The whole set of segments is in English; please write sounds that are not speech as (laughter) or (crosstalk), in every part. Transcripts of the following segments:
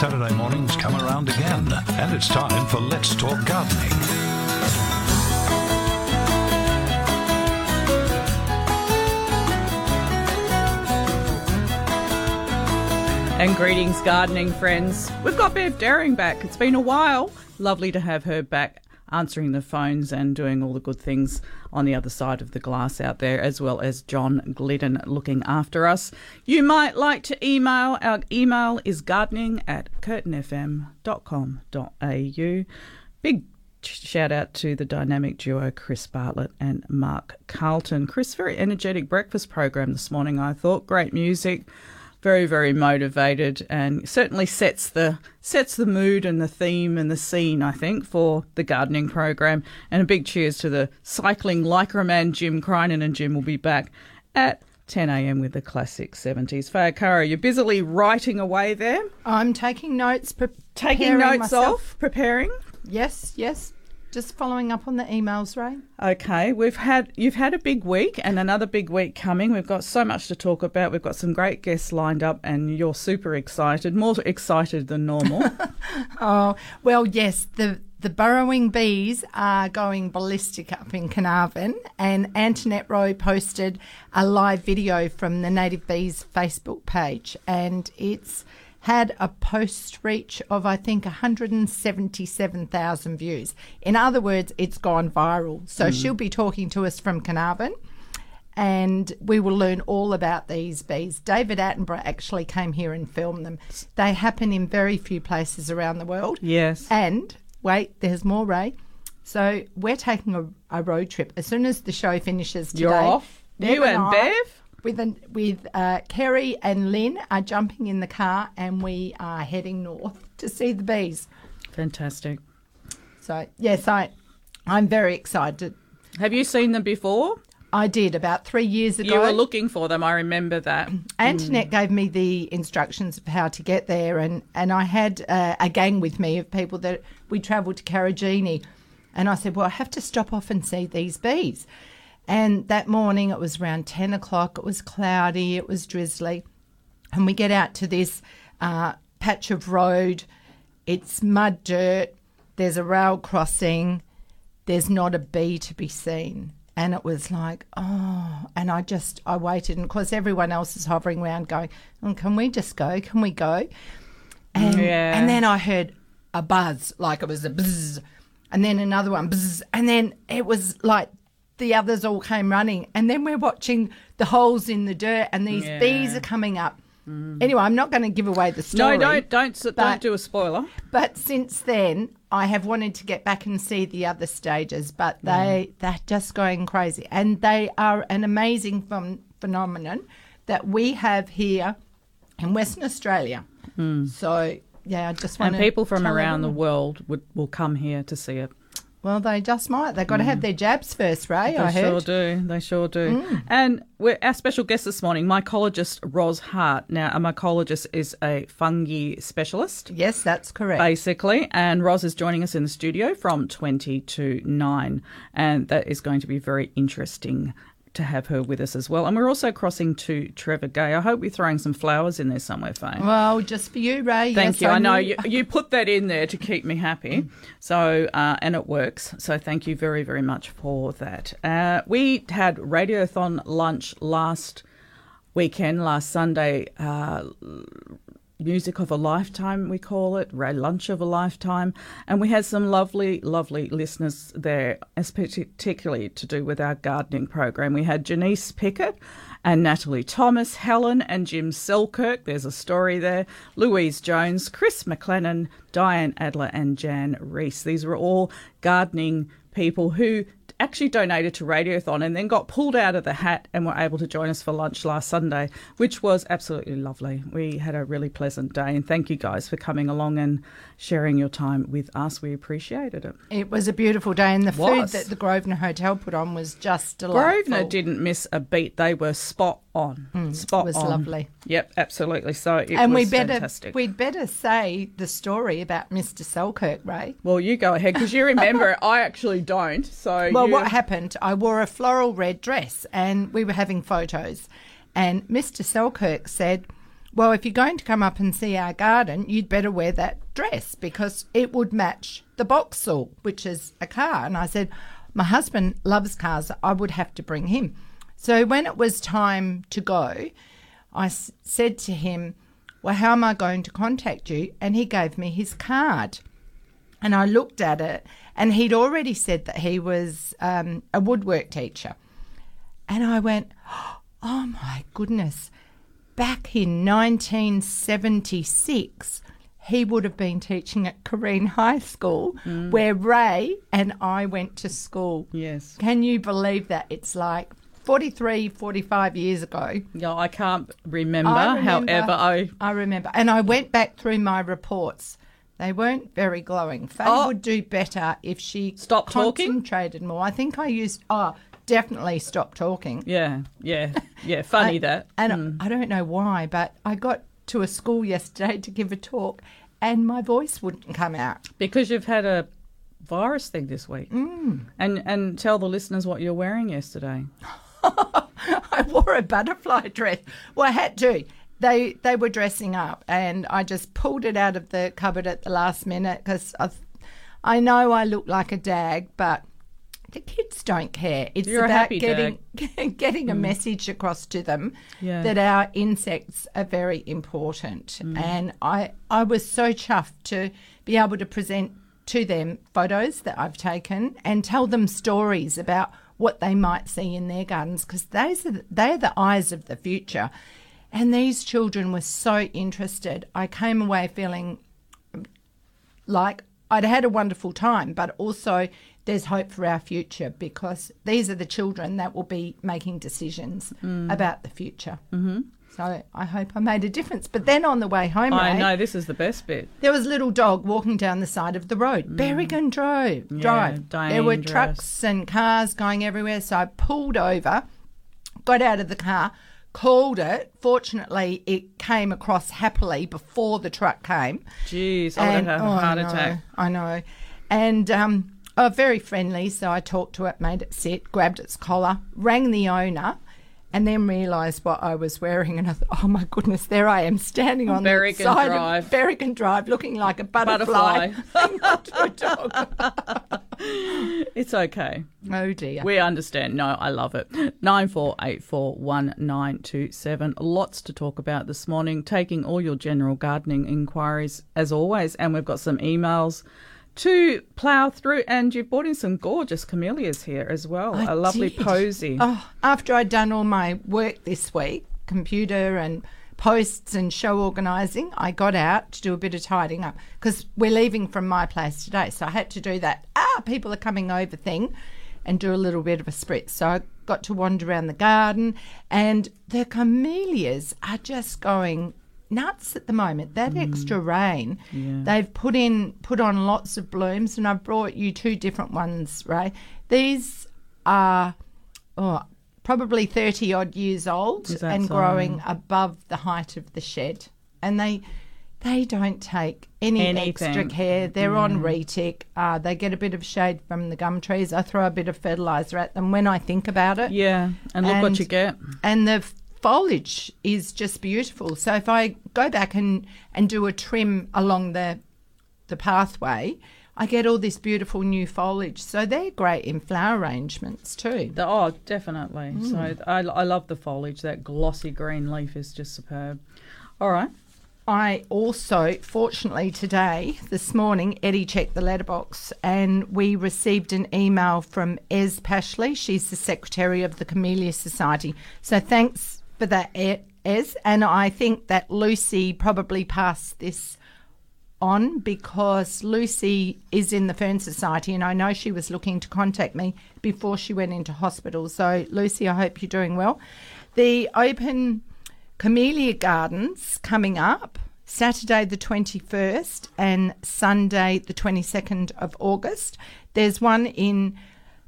Saturday mornings come around again, and it's time for Let's Talk Gardening. And greetings, gardening friends. We've got Bev Daring back. It's been a while. Lovely to have her back answering the phones and doing all the good things on the other side of the glass out there, as well as John Glidden looking after us. You might like to email. Our email is gardening at curtinfm.com.au. Big shout out to the dynamic duo Chris Bartlett and Mark Carlton. Chris, very energetic breakfast program this morning, I thought. Great music very very motivated and certainly sets the sets the mood and the theme and the scene I think for the gardening program and a big cheers to the cycling lycra man Jim Crinan and Jim will be back at 10 a.m. with the classic 70s. Faye Caro, you're busily writing away there. I'm taking notes, pre- Taking notes myself. off, preparing. Yes, yes. Just following up on the emails, Ray. Okay, we've had you've had a big week and another big week coming. We've got so much to talk about. We've got some great guests lined up, and you're super excited, more excited than normal. (laughs) Oh, well, yes, the the burrowing bees are going ballistic up in Carnarvon, and Antoinette Rowe posted a live video from the Native Bees Facebook page, and it's had a post reach of I think 177,000 views. In other words, it's gone viral. So mm-hmm. she'll be talking to us from Carnarvon and we will learn all about these bees. David Attenborough actually came here and filmed them. They happen in very few places around the world. yes. And wait, there's more, Ray. So we're taking a, a road trip as soon as the show finishes today. You're off. Bev you and I, Bev. With an, with uh, Kerry and Lynn are jumping in the car and we are heading north to see the bees. Fantastic. So yes, I I'm very excited. Have you seen them before? I did about three years ago. You were looking for them. I remember that. Antoinette gave me the instructions of how to get there, and, and I had uh, a gang with me of people that we travelled to Karijini. And I said, Well, I have to stop off and see these bees. And that morning, it was around 10 o'clock, it was cloudy, it was drizzly. And we get out to this uh, patch of road, it's mud dirt, there's a rail crossing, there's not a bee to be seen. And it was like, oh, and I just, I waited. And of course, everyone else is hovering around going, oh, can we just go? Can we go? And, Yeah. and then I heard a buzz, like it was a buzz, and then another one, buzz, and then it was like the others all came running. And then we're watching the holes in the dirt, and these bees are coming up. Mm. Anyway, I'm not going to give away the story. No, don't don't s- don't do a spoiler. But since then, I have wanted to get back and see the other stages, but mm. they they're just going crazy, and they are an amazing phen- phenomenon that we have here in Western Australia. Mm. So yeah, I just want And people from around the world would will come here to see it. Well, they just might. They've got to have mm. their jabs first, Ray. They I sure do. They sure do. Mm. And we're, our special guest this morning, mycologist Ros Hart. Now, a mycologist is a fungi specialist. Yes, that's correct. basically. And Ros is joining us in the studio from 20 to 9. And that is going to be very interesting to have her with us as well. And we're also crossing to Trevor Gay. I hope you're throwing some flowers in there somewhere, Faye. Well, just for you, Ray. Thank yes, you. I know you, you put that in there to keep me happy. So, uh, and it works. So, thank you very, very much for that. Uh, we had Radiothon lunch last weekend, last Sunday. Uh, Music of a Lifetime, we call it, Ra- Lunch of a Lifetime. And we had some lovely, lovely listeners there, as particularly to do with our gardening program. We had Janice Pickett and Natalie Thomas, Helen and Jim Selkirk. There's a story there. Louise Jones, Chris McLennan, Diane Adler, and Jan Reese. These were all gardening people who actually donated to Radiothon and then got pulled out of the hat and were able to join us for lunch last Sunday, which was absolutely lovely. We had a really pleasant day, and thank you guys for coming along and sharing your time with us. We appreciated it. It was a beautiful day, and the food that the Grosvenor Hotel put on was just delightful. Grosvenor didn't miss a beat. They were spot on. spot Mm, was on. lovely. Yep, absolutely. So it and was we better fantastic. we'd better say the story about Mr. Selkirk, Ray. well, you go ahead because you remember it. I actually don't. So (laughs) Well, you- what happened? I wore a floral red dress, and we were having photos, and Mr. Selkirk said, "Well, if you're going to come up and see our garden, you'd better wear that dress because it would match the Vauxhall, which is a car." And I said, "My husband loves cars. I would have to bring him." So when it was time to go, I s- said to him, "Well, how am I going to contact you?" And he gave me his card. And I looked at it, and he'd already said that he was um, a woodwork teacher. And I went, oh my goodness, back in 1976, he would have been teaching at Corrine High School, where Ray and I went to school. Yes. Can you believe that? It's like 43, 45 years ago. Yeah, I can't remember. I remember- However, I I remember. And I went back through my reports. They weren't very glowing. Faye Oh. would do better if she Stop talking? concentrated more. I think I used, oh, definitely stop talking. yeah, yeah, yeah. Funny (laughs) that. And I don't know why, but I got to a school yesterday to give a talk and my voice wouldn't come out. Because you've had a virus thing this week. Mm. And and tell the listeners what you're wearing yesterday. (gasps) (laughs) (laughs) I wore a butterfly dress. Well, I had to. They they were dressing up, and I just pulled it out of the cupboard at the last minute because I, I know I look like a dag, but the kids don't care. It's You're about getting (laughs) getting a message across to them Yeah. that our insects are very important. And I I was so chuffed to be able to present to them photos that I've taken and tell them stories about what they might see in their gardens because those are the, they're the eyes of the future. And these children were so interested. I came away feeling like I'd had a wonderful time, but also there's hope for our future because these are the children that will be making decisions Mm. about the future. Mm-hmm. So I hope I made a difference. But then on the way home, I Ray, know this is the best bit. there was a little dog walking down the side of the road. Berrigan Drive. Mm. Yeah, Drive. There were trucks and cars going everywhere. So I pulled over, got out of the car, called it. Fortunately, it came across happily before the truck came. Jeez, I would have had oh, a heart I know, attack. I know. And um, oh, very friendly. So I talked to it, made it sit, grabbed its collar, rang the owner, and then realised what I was wearing. And I thought, oh my goodness, there I am standing on Berrigan the side Drive. of Berrigan Drive, looking like a butterfly. not (laughs) to a dog. (laughs) It's okay. Oh dear. We understand. No, I love it. Nine four eight four one nine two seven. Lots to talk about this morning. Taking all your general gardening inquiries as always, and we've got some emails to plough through. And you've brought in some gorgeous camellias here as well. I A lovely did. posy. Oh, after I'd done all my work this week, computer and posts and show organising, I got out to do a bit of tidying up because we're leaving from my place today. So I had to do that. Ah, people are coming over thing and do a little bit of a spritz. So I got to wander around the garden and the camellias are just going nuts at the moment. That extra rain, they've put in put on lots of blooms, and I've brought you two different ones, Ray. These are oh, probably thirty odd years old and so? growing above the height of the shed, and they they don't take any extra Anything. care. They're on retic. Uh, they get a bit of shade from the gum trees. I throw a bit of fertilizer at them when I think about it Yeah, and look what you get. and the foliage is just beautiful. So if I go back and, and do a trim along the the pathway, I get all this beautiful new foliage. So they're great in flower arrangements too. Oh, definitely. Mm. So I, I love the foliage. That glossy green leaf is just superb. All right. I also, fortunately, today, this morning, Eddie checked the letterbox and we received an email from Ez Pashley. She's the secretary of the Camellia Society. So thanks that, E- Ez. And I think that Lucy probably passed this on because Lucy is in the Fern Society and I know she was looking to contact me before she went into hospital. So, Lucy, I hope you're doing well. The open Camellia Gardens coming up Saturday the 21st and Sunday the 22nd of August. There's one in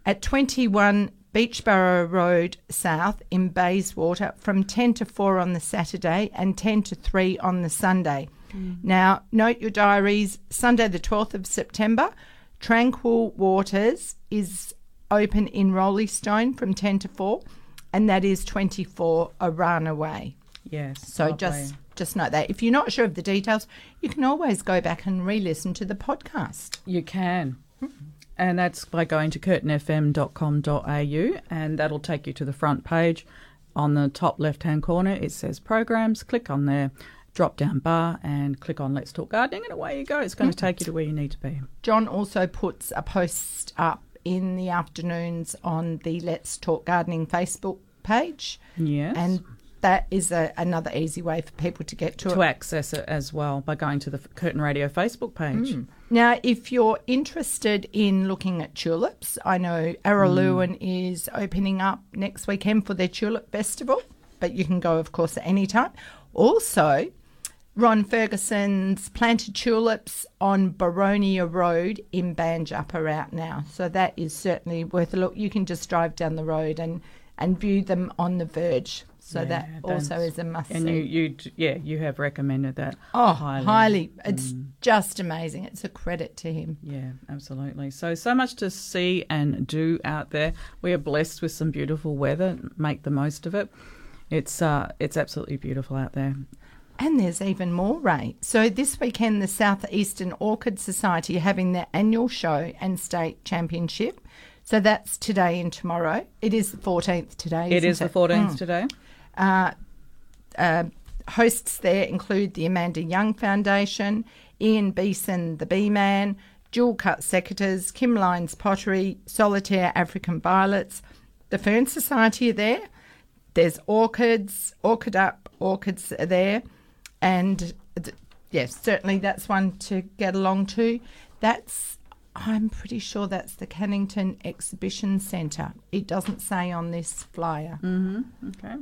at 21 Beechboro Road South in Bayswater from 10 to 4 on the Saturday and 10 to 3 on the Sunday. Hmm. Now, note your diaries Sunday, the 12th of September, Tranquil Waters is open in Roleystone from 10 to 4, and that is 24 Arana Way. Yes. So just just note that. If you're not sure of the details, you can always go back and re listen to the podcast. You can. Hmm. And that's by going to curtinfm.com.au, and that'll take you to the front page. On the top left hand corner, it says programs. Click on there, drop down bar, and click on Let's Talk Gardening, and away you go. It's going to take you to where you need to be. John also puts a post up in the afternoons on the Let's Talk Gardening Facebook page. Yes. And that is a, another easy way for people to get to, to access it as well by going to the Curtin Radio Facebook page. Mm. Now, if you're interested in looking at tulips, I know Araluen mm. is opening up next weekend for their tulip festival, but you can go, of course, at any time. Also, Ron Ferguson's planted tulips on Boronia Road in Banjup are out now, so that is certainly worth a look. You can just drive down the road and and view them on the verge. So Yeah, that also is a must And see. you, you, yeah, you have recommended that. oh, highly. highly. It's just amazing. It's a credit to him. Yeah, absolutely. So, so much to see and do out there. We are blessed with some beautiful weather. Make the most of it. It's uh, it's absolutely beautiful out there. And there's even more rain. So this weekend, the Southeastern Orchid Society are having their annual show and state championship. So that's today and tomorrow. It is the 14th today. It is the 14th today. Uh, uh, hosts there include the Amanda Young Foundation, Ian Beeson, the Bee Man, Jewel Cut Secateurs, Kim Lyons Pottery, Solitaire African Violets. The Fern Society are there. There's orchids, orchid up, orchids are there. And yes, certainly that's one to get along to. That's, I'm pretty sure that's the Cannington Exhibition Centre. It doesn't say on this flyer. Okay,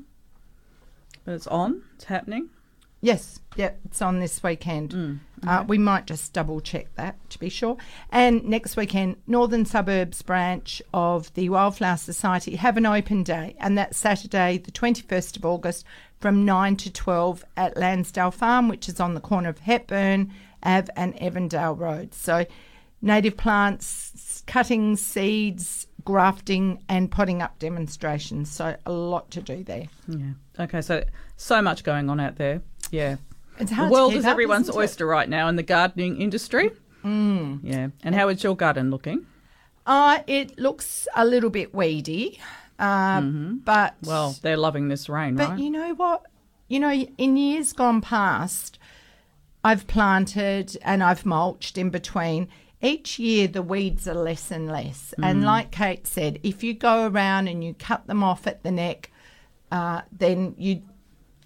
but it's on. It's happening. Yes, yep, it's on this weekend. uh, we might just double check that to be sure. And next weekend, Northern Suburbs branch of the Wildflower Society have an open day, and that's Saturday, the 21st of August, from 9 to 12 at Landsdale Farm, which is on the corner of Hepburn Ave and Evandale Road. So, native plants, cutting seeds, grafting, and potting up demonstrations. So, a lot to do there. Yeah. Okay. So so much going on out there. Yeah. It's The world is up, everyone's it? oyster right now in the gardening industry. Mm. Yeah. And how is your garden looking? Uh, it looks a little bit weedy, uh, but Well, they're loving this rain, but right? you know what? You know, in years gone past, I've planted and I've mulched in between. Each year, the weeds are less and less. Mm. And like Kate said, if you go around and you cut them off at the neck, uh, then you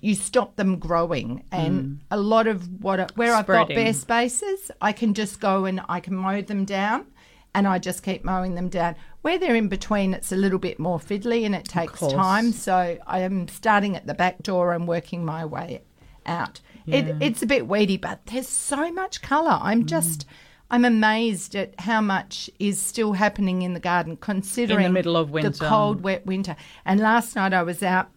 you stop them growing. And a lot of what I- where I've got Mm. Bare spaces, I can just go and I can mow them down. And I just keep mowing them down. Where they're in between, it's a little bit more fiddly and it takes time. So I am starting at the back door and working my way out. It, it's a bit weedy, but there's so much colour. I'm just, I'm amazed at how much is still happening in the garden, considering the middle of winter. the cold, wet winter. And last night I was out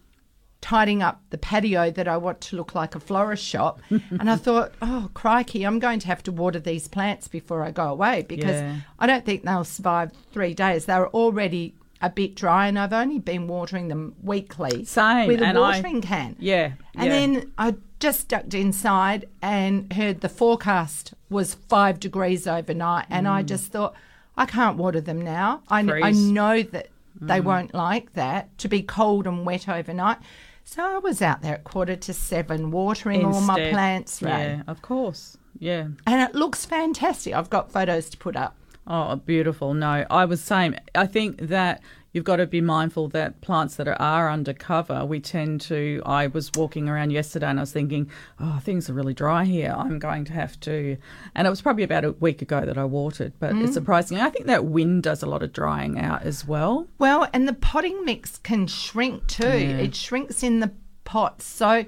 tidying up the patio that I want to look like a florist shop, (laughs) and I thought, oh crikey, I'm going to have to water these plants before I go away because Yeah. I don't think they'll survive three days. They're already a bit dry, and I've only been watering them weekly Same, with a and I- watering can. Yeah. And yeah. then I just ducked inside and heard the forecast was five degrees overnight, and I just thought, I can't water them now. I, I Mm. Freeze. Mm. know that they won't like that to be cold and wet overnight. So I was out there at quarter to seven watering all my plants, Ray. Yeah, of course. Yeah. And it looks fantastic. I've got photos to put up. Oh, beautiful. No, I was same. I think that you've got to be mindful that plants that are, are undercover, we tend to. I was walking around yesterday and I was thinking, oh, things are really dry here. I'm going to have to. And it was probably about a week ago that I watered, but it's mm. surprising. I think that wind does a lot of drying out as well. Well, and the potting mix can shrink too. It shrinks in the pot. So,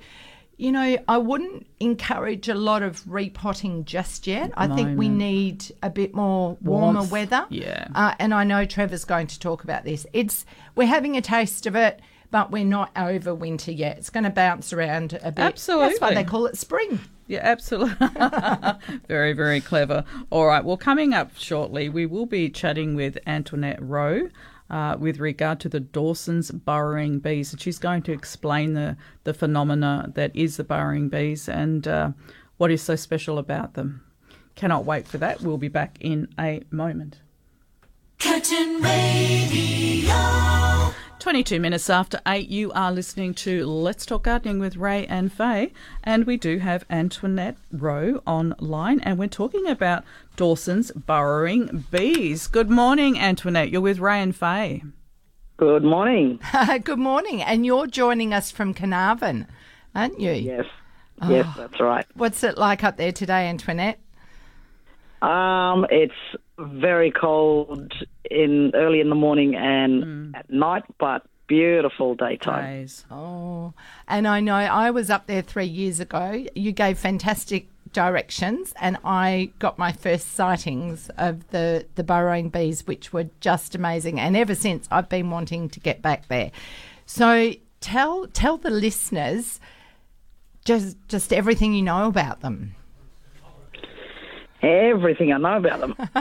you know, I wouldn't encourage a lot of repotting just yet. I think we need a bit more warmer Warmth, weather. yeah. Uh, and I know Trevor's going to talk about this. It's we're having a taste of it, but we're not over winter yet. It's going to bounce around a bit. Absolutely. That's why they call it spring. Yeah, absolutely. (laughs) very, very clever. All right. Well, coming up shortly, we will be chatting with Antoinette Rowe. Uh, with regard to the Dawson's burrowing bees, and she's going to explain the, the phenomena that is the burrowing bees and uh, what is so special about them. Cannot wait for that. We'll be back in a moment. Curtin Radio. 22 minutes after 8, you are listening to Let's Talk Gardening with Ray and Faye. And we do have Antoinette Rowe online, and we're talking about Dawson's burrowing bees. Good morning, Antoinette. You're with Ray and Faye. Good morning. (laughs) Good morning. And you're joining us from Carnarvon, aren't you? Yes, yes, that's right. What's it like up there today, Antoinette? Um, it's very cold in early in the morning and at night, but beautiful daytime. Days. Oh, and I know I was up there three years ago. You gave fantastic directions, and I got my first sightings of the the burrowing bees, which were just amazing. And ever since, I've been wanting to get back there. So tell tell the listeners just just everything you know about them Everything I know about them. (laughs)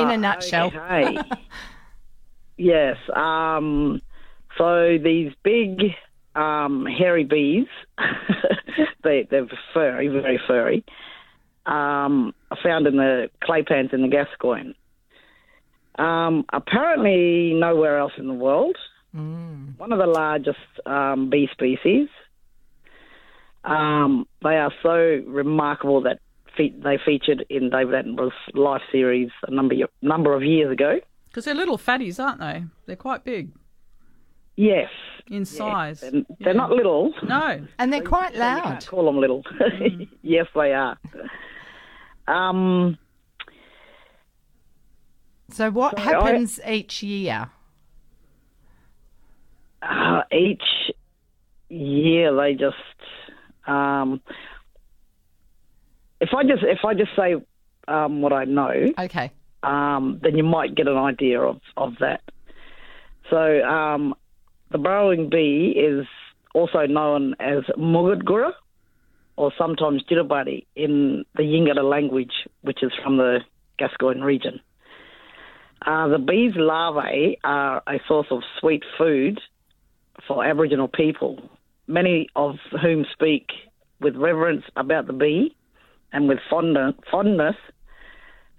in a nutshell. Okay. (laughs) yes. Um, so these big um, hairy bees, (laughs) they, they're furry, very furry, um, are found in the clay pans in the Gascoyne. Um, apparently, nowhere else in the world. One of the largest um, bee species. Um, they are so remarkable that fe- they featured in David Attenborough's Life series a number number of years ago. Because they're little fatties, aren't they? They're quite big Yes, in size. they're, they're not little. No. And they're quite You loud. can't call them little. (laughs) yes, they are. Um, So what Sorry, I- happens each year? uh, each year they just um, if I just if I just say um, what I know, Okay. um, then you might get an idea of, of that. So um, the burrowing bee is also known as Mugudgura or sometimes Jitterbuddy in the Yinggarda language, which is from the Gascoyne region. Uh, the bee's larvae are a source of sweet food for Aboriginal people, many of whom speak with reverence about the bee and with fondness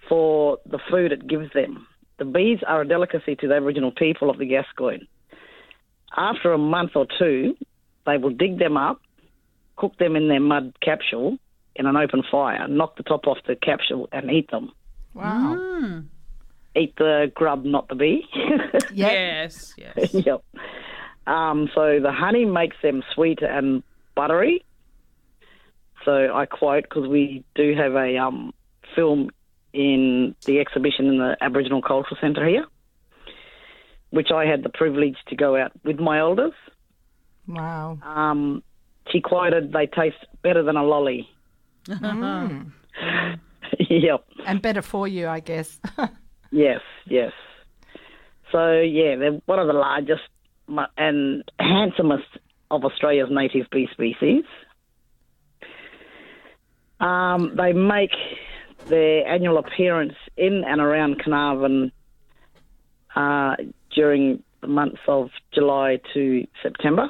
for the food it gives them. The bees are a delicacy to the Aboriginal people of the Gascoyne. After a month or two, they will dig them up, cook them in their mud capsule in an open fire, knock the top off the capsule, and eat them. Wow. Eat the grub, not the bee. (laughs) Yes. Yes. (laughs) yep. Um, so the honey makes them sweet and buttery. So I quote because we do have a um, film in the exhibition in the Aboriginal Cultural Centre here, which I had the privilege to go out with my elders. Wow. Um, she quoted, "They taste better than a lolly." (laughs) yep. And better for you, I guess. (laughs) Yes, yes. So yeah, they're one of the largest and handsomest of Australia's native bee species. Um, they make their annual appearance in and around Carnarvon uh, during the months of July to September,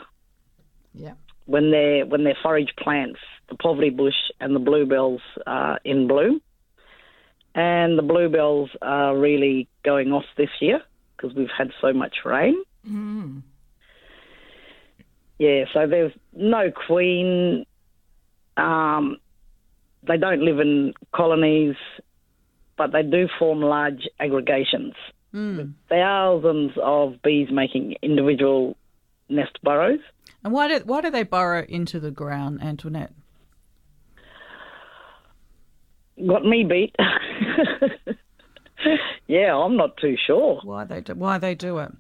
yeah. when their when their forage plants, the poverty bush and the bluebells, are in bloom. And the bluebells are really going off this year because we've had so much rain. Yeah, so there's no queen. Um, they don't live in colonies, but they do form large aggregations. With thousands of bees making individual nest burrows. And why do why do they burrow into the ground, Antoinette? Got me beat. (laughs) yeah, I'm not too sure. Why they do, why they do it?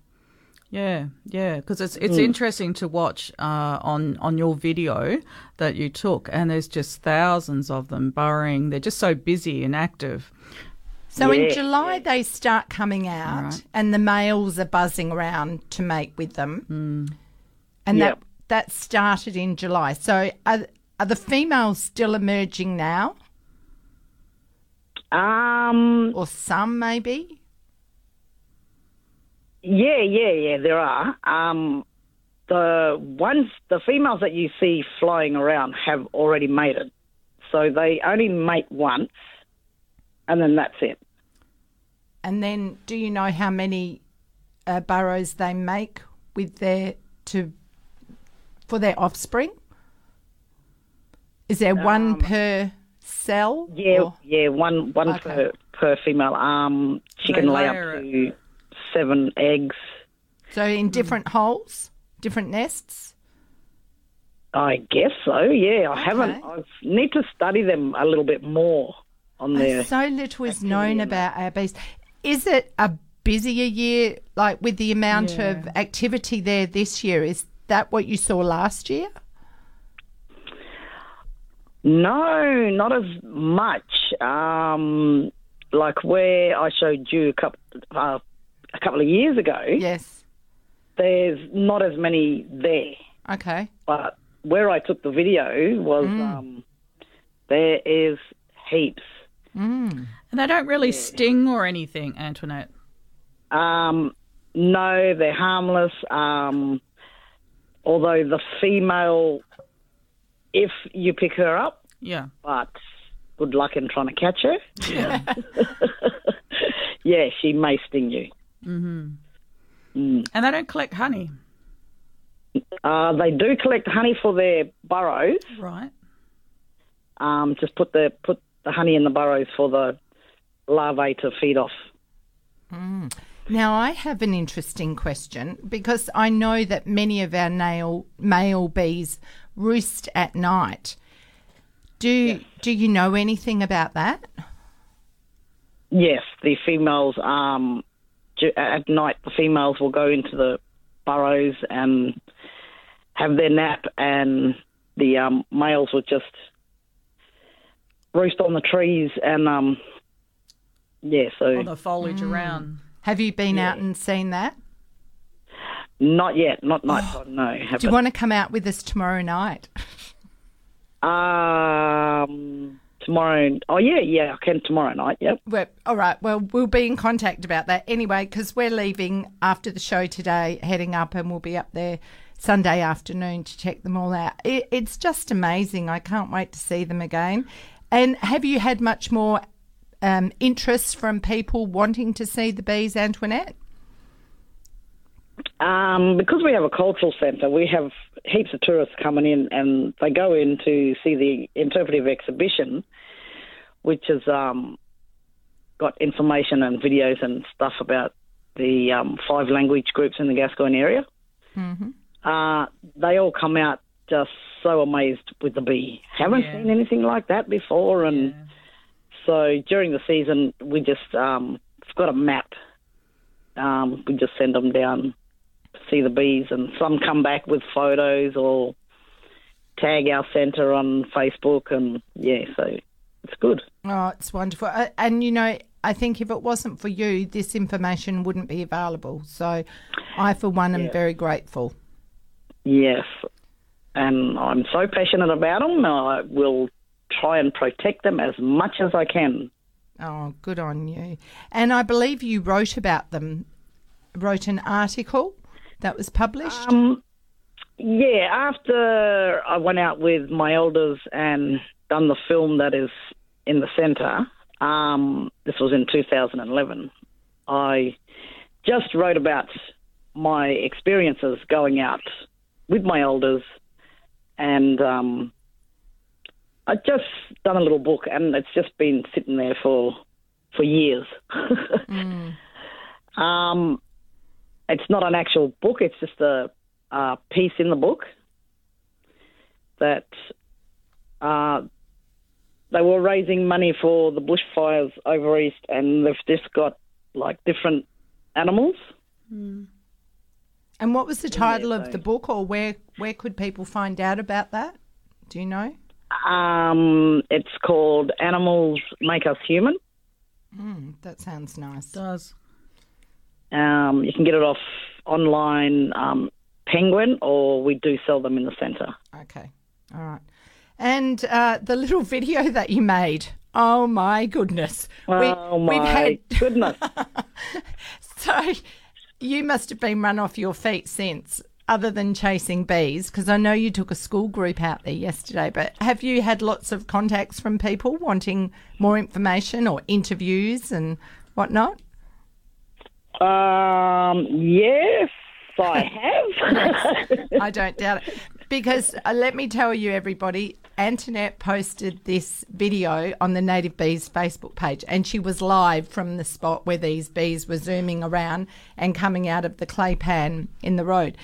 Yeah, yeah, because it's it's Hmm. interesting to watch uh, on on your video that you took, and there's just thousands of them burrowing. They're just so busy and active. So in Yeah, July they start coming out, Right. and the males are buzzing around to mate with them, and Yep. that that started in July. So are are the females still emerging now, Um, or some maybe? yeah, yeah, yeah, there are. Um, the ones, the females that you see flying around have already mated, so they only mate once, and then that's it. And then, do you know how many uh, burrows they make with their to for their offspring? Is there one per cell? Um, Yeah, or- yeah, one one Okay. per per female. Um, she They can lay up to seven eggs. So in different holes, different nests. I guess so. Yeah, I haven't. I need to study them a little bit more on their. So little is known about our bees. Is it a busier year, like with the amount of activity there this year? Is that what you saw last year? No, not as much. Um, like where I showed you a couple uh, a couple of years ago. Yes. There's not as many there, Okay. but where I took the video was um, there is heaps. And they don't really sting or anything, Antoinette. Um, no, they're harmless. Um, although the female, if you pick her up, Yeah. but good luck in trying to catch her. Yeah. (laughs) Yeah, she may sting you. and they don't collect honey, Uh, they do collect honey for their burrows. right? Um, just put the put the honey in the burrows for the larvae to feed off. Now, I have an interesting question because I know that many of our nail, male bees roost at night. Do do you know anything about that? Yes, the females um, at night the females will go into the burrows and have their nap, and the um, males will just roost on the trees and um, yeah. So Or the foliage around. Have you been out and seen that? not yet, not nighttime. no. have. Do you haven't. want to come out with us tomorrow night? (laughs) Um, tomorrow. Oh yeah, yeah. I can tomorrow night. Yep. Well, all right. Well, we'll be in contact about that anyway because we're leaving after the show today, heading up, and we'll be up there Sunday afternoon to check them all out. It, it's just amazing. I can't wait to see them again. And have you had much more um, interest from people wanting to see the bees, Antoinette? Um, because we have a cultural centre, we have heaps of tourists coming in, and they go in to see the interpretive exhibition, which has um, got information and videos and stuff about the um, five language groups in the Gascoyne area. Uh, they all come out just so amazed with the bee. Haven't Yeah. seen anything like that before, and so during the season, we just um, it's got a map. Um, we just send them down to see the bees, and some come back with photos or tag our centre on Facebook, and yeah, so it's good. Oh, it's wonderful. Uh, and, you know, I think if it wasn't for you, this information wouldn't be available. So I, for one, am very grateful. Yes, and I'm so passionate about them. I will try and protect them as much as I can. Oh, good on you. And I believe you wrote about them, wrote an article that was published. Um, yeah, after I went out with my elders and done the film that is in the centre, um, this was in 2011, I just wrote about my experiences going out with my elders and um, I just done a little book and it's just been sitting there for for years. (laughs) Um, it's not an actual book. It's just a, a piece in the book that uh, they were raising money for the bushfires over east, and they've just got like different animals. And what was the title of the book, or where where could people find out about that? Do you know? Um, it's called Animals Make Us Human. That sounds nice. does. Um, you can get it off online um, Penguin, or we do sell them in the centre. Okay, all right. And uh, the little (laughs) video that you made. Oh my goodness! oh my we've had goodness! (laughs) so you must have been run off your feet since, other than chasing bees, because I know you took a school group out there yesterday. But have you had lots of contacts from people wanting more information or interviews and whatnot? um, yes, I have. (laughs) I don't doubt it. Because uh, let me tell you, everybody, Antoinette posted this video on the Native Bees Facebook page, and she was live from the spot where these bees were zooming around and coming out of the clay pan in the road.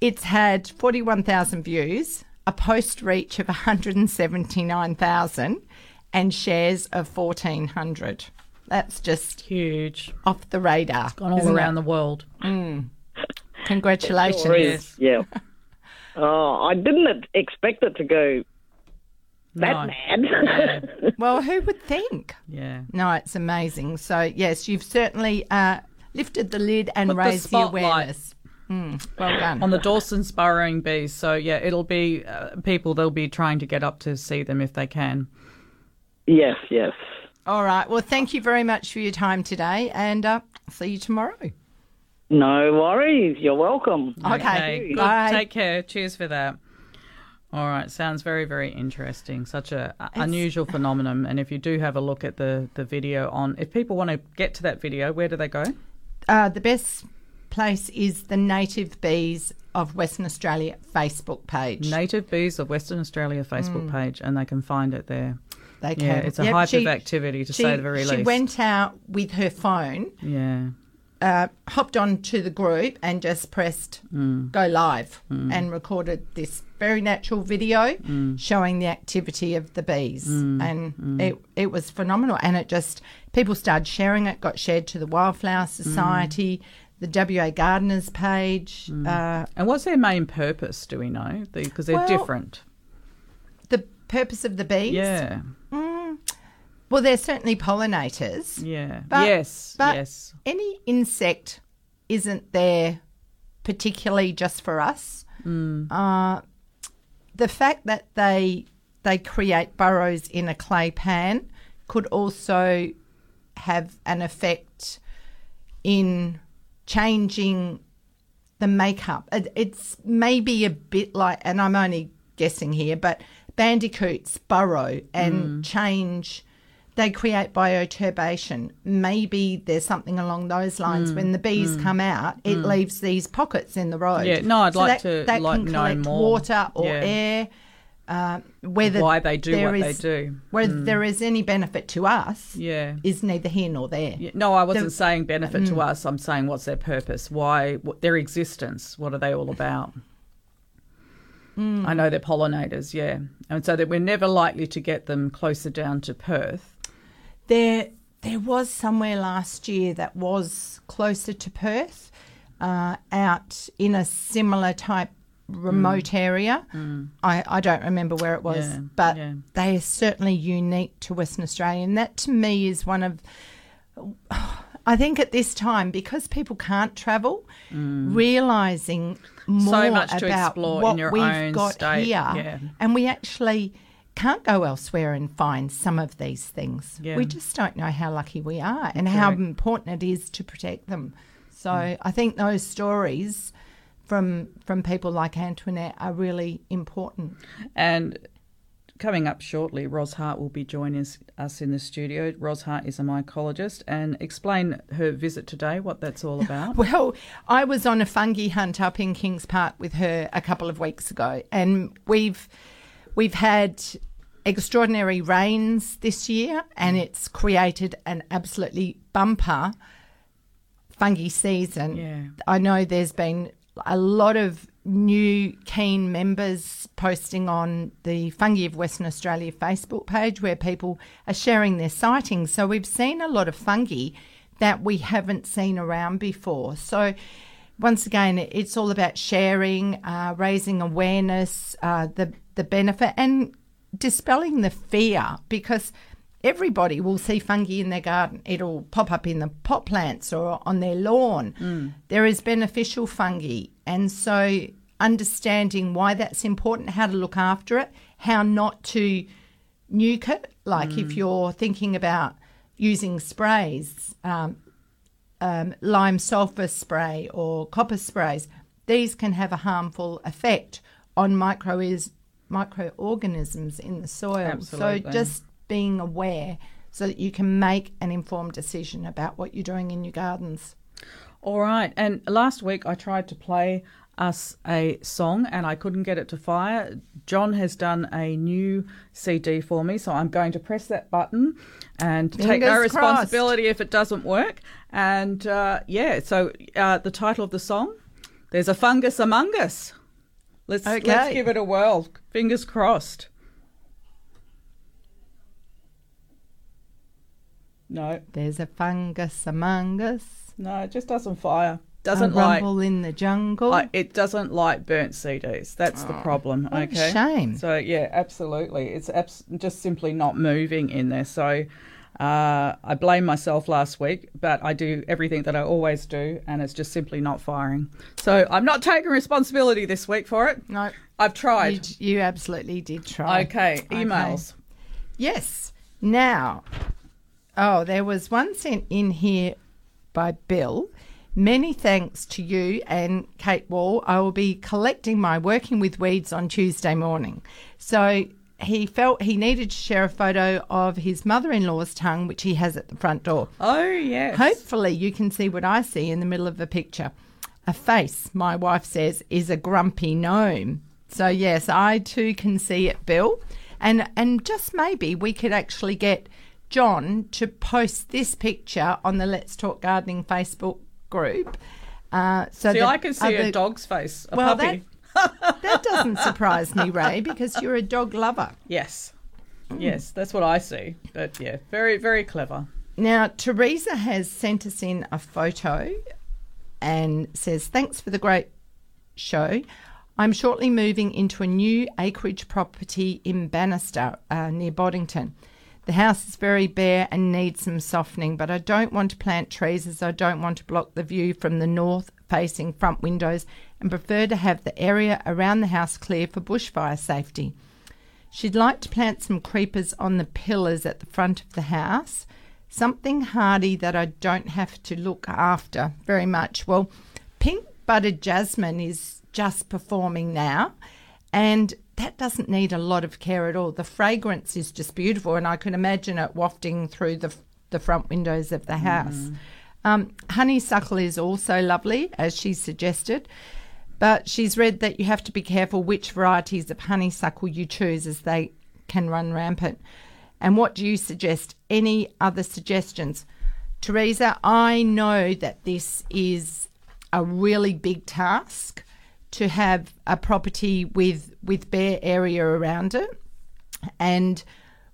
It's had 41,000 views, a post reach of 179,000, and shares of 1,400. That's just Huge. off the radar. Gone all isn't it? around the world. Congratulations. Sure is, Yeah. (laughs) Oh, I didn't expect it to go that No. mad. (laughs) Well, who would think? Yeah. No, it's amazing. So, yes, you've certainly uh, lifted the lid and Put raised the, spotlight awareness. Mm, well done. On the Dawson's burrowing bees. So, yeah, it'll be uh, people, they'll be trying to get up to see them if they can. yes, yes. All right. Well, thank you very much for your time today, and uh, see you tomorrow. No worries. You're welcome. Okay. Good. Bye. Take care. Cheers for that. All right. Sounds very, very interesting. Such a a unusual (laughs) phenomenon. And if you do have a look at the, the video on, if people want to get to that video, where do they go? Uh, the best place is the Native Bees of Western Australia Facebook page. Native Bees of Western Australia Facebook page, and they can find it there. they can. Yeah, it's a Yep, hype she- of activity to she, say the very she least. She went out with her phone yeah. Uh, hopped onto the group and just pressed Mm. go live and recorded this very natural video Mm. showing the activity of the bees and it it was phenomenal and it just people started sharing it got shared to the wildflower society the WA gardeners page uh, And what's their main purpose? Do we know? Because they're Well, different. the purpose of the bees Yeah. Well they're certainly pollinators Yeah. But- yes. but yes. any insect isn't there particularly just for us. Uh, the fact that they they create burrows in a clay pan could also have an effect in changing the makeup. It's maybe a bit like, and I'm only guessing here, but bandicoots burrow and change. They create bioturbation. Maybe there's something along those lines. Mm. When the bees mm. come out, it mm. leaves these pockets in the road. Yeah, no, I'd like that, to, that like, can know collect more. water or Yeah. air. Uh, whether Why they do what they do. Whether there is any benefit to us Yeah. is neither here nor there. Yeah, No, I wasn't The- saying benefit to us. I'm saying what's their purpose? Why? What, their existence? What are they all about? I know they're pollinators, yeah, and so that we're never likely to get them closer down to Perth. There, there was somewhere last year that was closer to Perth, uh, out in a similar type remote area. I, I don't remember where it was, Mm. Yeah, but yeah. they are certainly unique to Western Australia, and that to me is one of. (sighs) I think at this time, because people can't travel, realizing more Mm. much to about explore in what your we've own got state, here, yeah. and we actually can't go elsewhere and find some of these things. Yeah. We just don't know how lucky we are and how important it is to protect them. So mm. I think those stories from from people like Antoinette are really important. And coming up shortly, Ros Hart will be joining us, us in the studio. Ros Hart is a mycologist and explain her visit today, what that's all about. (laughs) Well, I was on a fungi hunt up in Kings Park with her a couple of weeks ago, and we've we've had extraordinary rains this year, and mm. it's created an absolutely bumper fungi season. Yeah. I know there's been a lot of new keen members posting on the Fungi of Western Australia Facebook page where people are sharing their sightings. So we've seen a lot of fungi that we haven't seen around before. So once again, it's all about sharing, uh, raising awareness, uh, the the benefit, and dispelling the fear because everybody will see fungi in their garden. It'll pop up in the pot plants or on their lawn. There is beneficial fungi, and so understanding why that's important, how to look after it, how not to nuke it. Like if you're thinking about using sprays, um, um, lime sulfur spray or copper sprays, these can have a harmful effect on microis- microorganisms in the soil. Absolutely. So just being aware so that you can make an informed decision about what you're doing in your gardens. All right. And last week I tried to play us a song and I couldn't get it to fire. John has done a new CD for me, so I'm going to press that button and take no Fingers crossed. responsibility if it doesn't work. And uh, yeah, so uh, the title of the song, There's a Fungus Among Us. Let's, let's give it a whirl. Fingers crossed. No, There's a fungus among us. no, it just doesn't fire. A Doesn't like rumble in the jungle. I, it doesn't like burnt CDs. That's the problem. a okay. shame. So yeah, absolutely. It's abs- just simply not moving in there. So uh, I blame myself last week, but I do everything that I always do, and it's just simply not firing. So I'm not taking responsibility this week for it. no, I've tried. you absolutely did try. Okay, emails. Yes. Now, oh, there was one sent in here by Bill. Many thanks to you and Kate Wall. I will be collecting my Working with Weeds on Tuesday morning. So he felt he needed to share a photo of his mother in law's tongue, which he has at the front door. Oh yes. Hopefully, you can see what I see in the middle of the picture. A face, my wife says, is a grumpy gnome. So yes, I too can see it, Bill. And and just maybe we could actually get John to post this picture on the Let's Talk Gardening Facebook group. Uh, so See, that I can see other- a dog's face. A Well, puppy. that doesn't surprise me, Ray, because you're a dog lover. Yes. Yes, that's what I see. But yeah, very, very clever. Now, Teresa has sent us in a photo and says, Thanks for the great show. I'm shortly moving into a new acreage property in Bannister uh, near Boddington. The house is very bare and needs some softening, but I don't want to plant trees as I don't want to block the view from the north facing front windows and prefer to have the area around the house clear for bushfire safety. She'd like to plant some creepers on the pillars at the front of the house, something hardy that I don't have to look after very much. Well, pink budded jasmine is just performing now, and that doesn't need a lot of care at all. The fragrance is just beautiful, and I can imagine it wafting through the the front windows of the house. Um, honeysuckle is also lovely, as she suggested. But she's read that you have to be careful which varieties of honeysuckle you choose as they can run rampant. And what do you suggest? Any other suggestions? Teresa, I know that this is a really big task to have a property with with bare area around it. And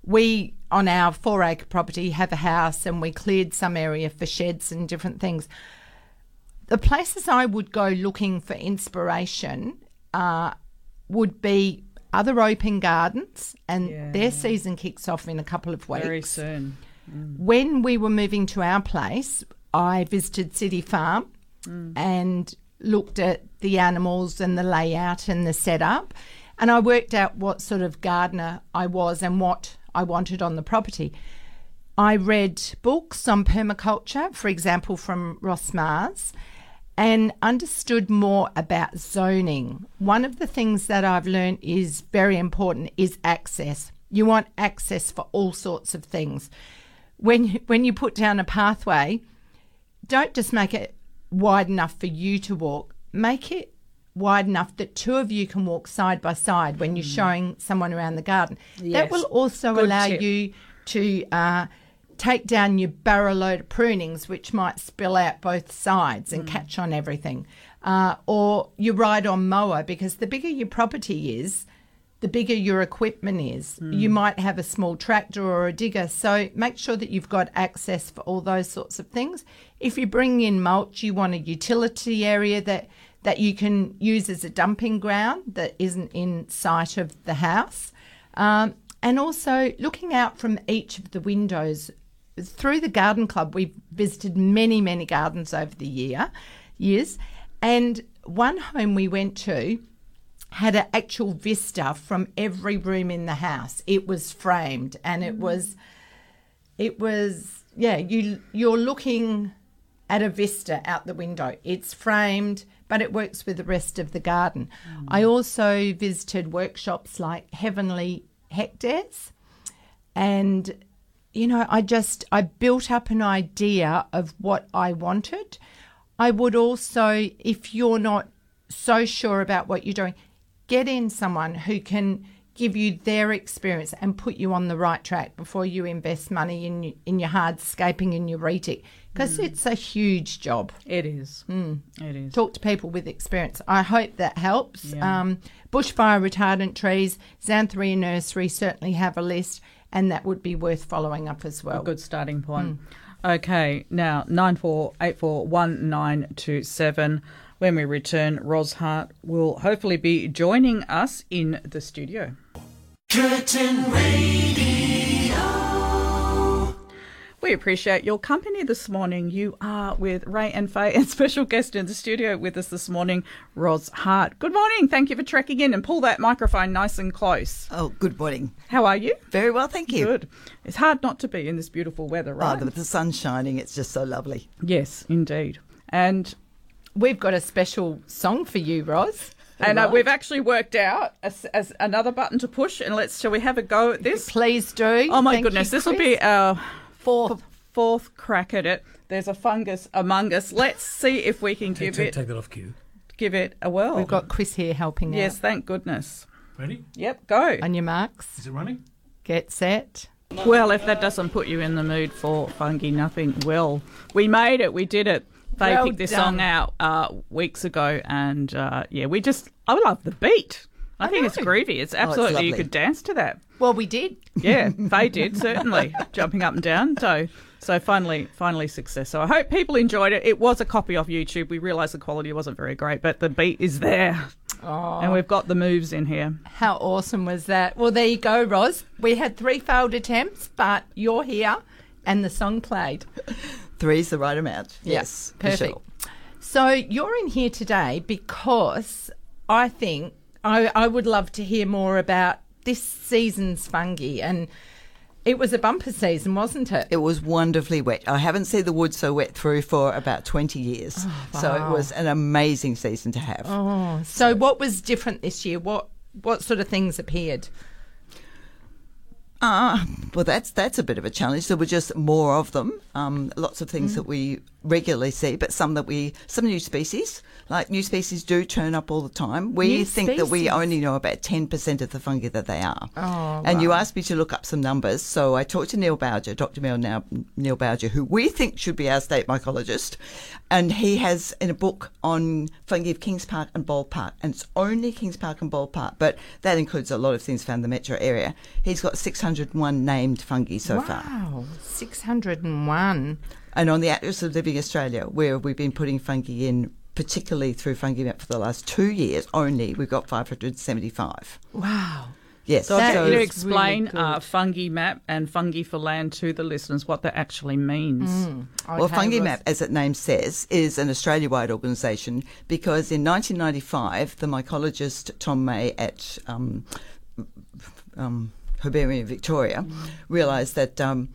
we on our four acre property have a house and we cleared some area for sheds and different things the places I would go looking for inspiration uh, would be other open gardens, and Yeah. their season kicks off in a couple of weeks. Very soon. When we were moving to our place, I visited City Farm and looked at the animals and the layout and the setup, and I worked out what sort of gardener I was and what I wanted on the property. I read books on permaculture, for example, from Ross Mars, and understood more about zoning. One of the things that I've learned is very important is access. You want access for all sorts of things. When when you put down a pathway, don't just make it wide enough for you to walk. Make it wide enough that two of you can walk side by side when you're showing someone around the garden. That will also Good allow tip. you to uh, take down your barrow load of prunings, which might spill out both sides and catch on everything. Uh, or you ride on mower because the bigger your property is, the bigger your equipment is. You might have a small tractor or a digger, so make sure that you've got access for all those sorts of things. If you bring in mulch, you want a utility area that that you can use as a dumping ground that isn't in sight of the house. Um, and also looking out from each of the windows through the garden club we've visited many many gardens over the year years. And one home we went to had an actual vista from every room in the house. It was framed and it was it was yeah you you're looking at a vista out the window. It's framed but it works with the rest of the garden. I mm. also visited workshops like heavenly hectares and you know i just i built up an idea of what i wanted. I would also if you're not so sure about what you're doing get in someone who can give you their experience and put you on the right track before you invest money in in your hardscaping and your retic because mm. it's a huge job It is. Mm. It is. talk to people with experience. I hope that helps. Yeah. Um, bushfire retardant trees, Xanthorrhoea nursery certainly have a list, and that would be worth following up as well. A good starting point. Mm. Okay, now nine four eight four one nine two seven. When we return, Ros Hart will hopefully be joining us in the studio. Curtin Radio. We appreciate your company this morning. You are with Ray and Faye and special guest in the studio with us this morning, Ros Hart. Good morning. Thank you for trekking in and pull that microphone nice and close. Oh, good morning. How are you? Very well, thank you. Good. It's hard not to be in this beautiful weather, Oh, right? with the sun shining, it's just so lovely. yes, indeed. And We've got a special song for you, Roz. and uh, we've actually worked out as, as another button to push. And let's shall we have a go at this? Please do. Oh my Thank goodness, you, this will be our fourth. f- fourth crack at it. There's a fungus among us. Let's see if we can Take, give take, it take that off cue. give it a whirl. We've got Chris here helping us. yes, out. thank goodness. Ready? Yep, go. On your marks, Is it running? get set. Well, if that doesn't put you in the mood for fungi, nothing will. We made it. We did it. They Well picked this done. song out uh, weeks ago, and uh, yeah, we just I love the beat. I, think it's groovy. It's absolutely you could dance to that. Well, we did. Yeah, (laughs) they did certainly jumping up and down. So, so finally, finally success. So I hope people enjoyed it. It was a copy off YouTube. We realised the quality wasn't very great, but the beat is there, Oh, and we've got the moves in here. how awesome was that? Well, there you go, Roz. We had three failed attempts, but you're here, and the song played. Three's the right amount. Yeah, Yes, perfect. sure. So you're in here today because I think I, I would love to hear more about this season's fungi, and it was a bumper season, wasn't it? It was wonderfully wet. I haven't seen the wood so wet through for about 20 years. Oh, so it was an amazing season to have. Oh, so what was different this year? What what sort of things appeared? Ah, well, that's that's a bit of a challenge. There were just more of them. Um, lots of Mm. things that we regularly see, but some that we some new species, like new species, do turn up all the time. We New think that we only know about ten percent of the fungi that they are. Oh, and you asked me to look up some numbers, so I talked to Neale Bougher, Dr. Neil, now, Neale Bougher, who we think should be our state mycologist, and he has in a book on fungi of Kings Park and Bold Park, and it's only Kings Park and Bold Park, but that includes a lot of things found in the metro area. He's got 601 named fungi so far. wow, six hundred and on the Atlas of Living Australia, where we've been putting fungi in, particularly through Fungi Map for the last two years only, we've got 575. Wow. Yes. So, That can you is explain really uh, fungi map and fungi for land to the listeners what that actually means? Well, Okay, Fungi Roz. Map, as its name says, is an Australia wide organisation because in 1995, the mycologist Tom May at um, um, Herbarium Victoria realised that. Um,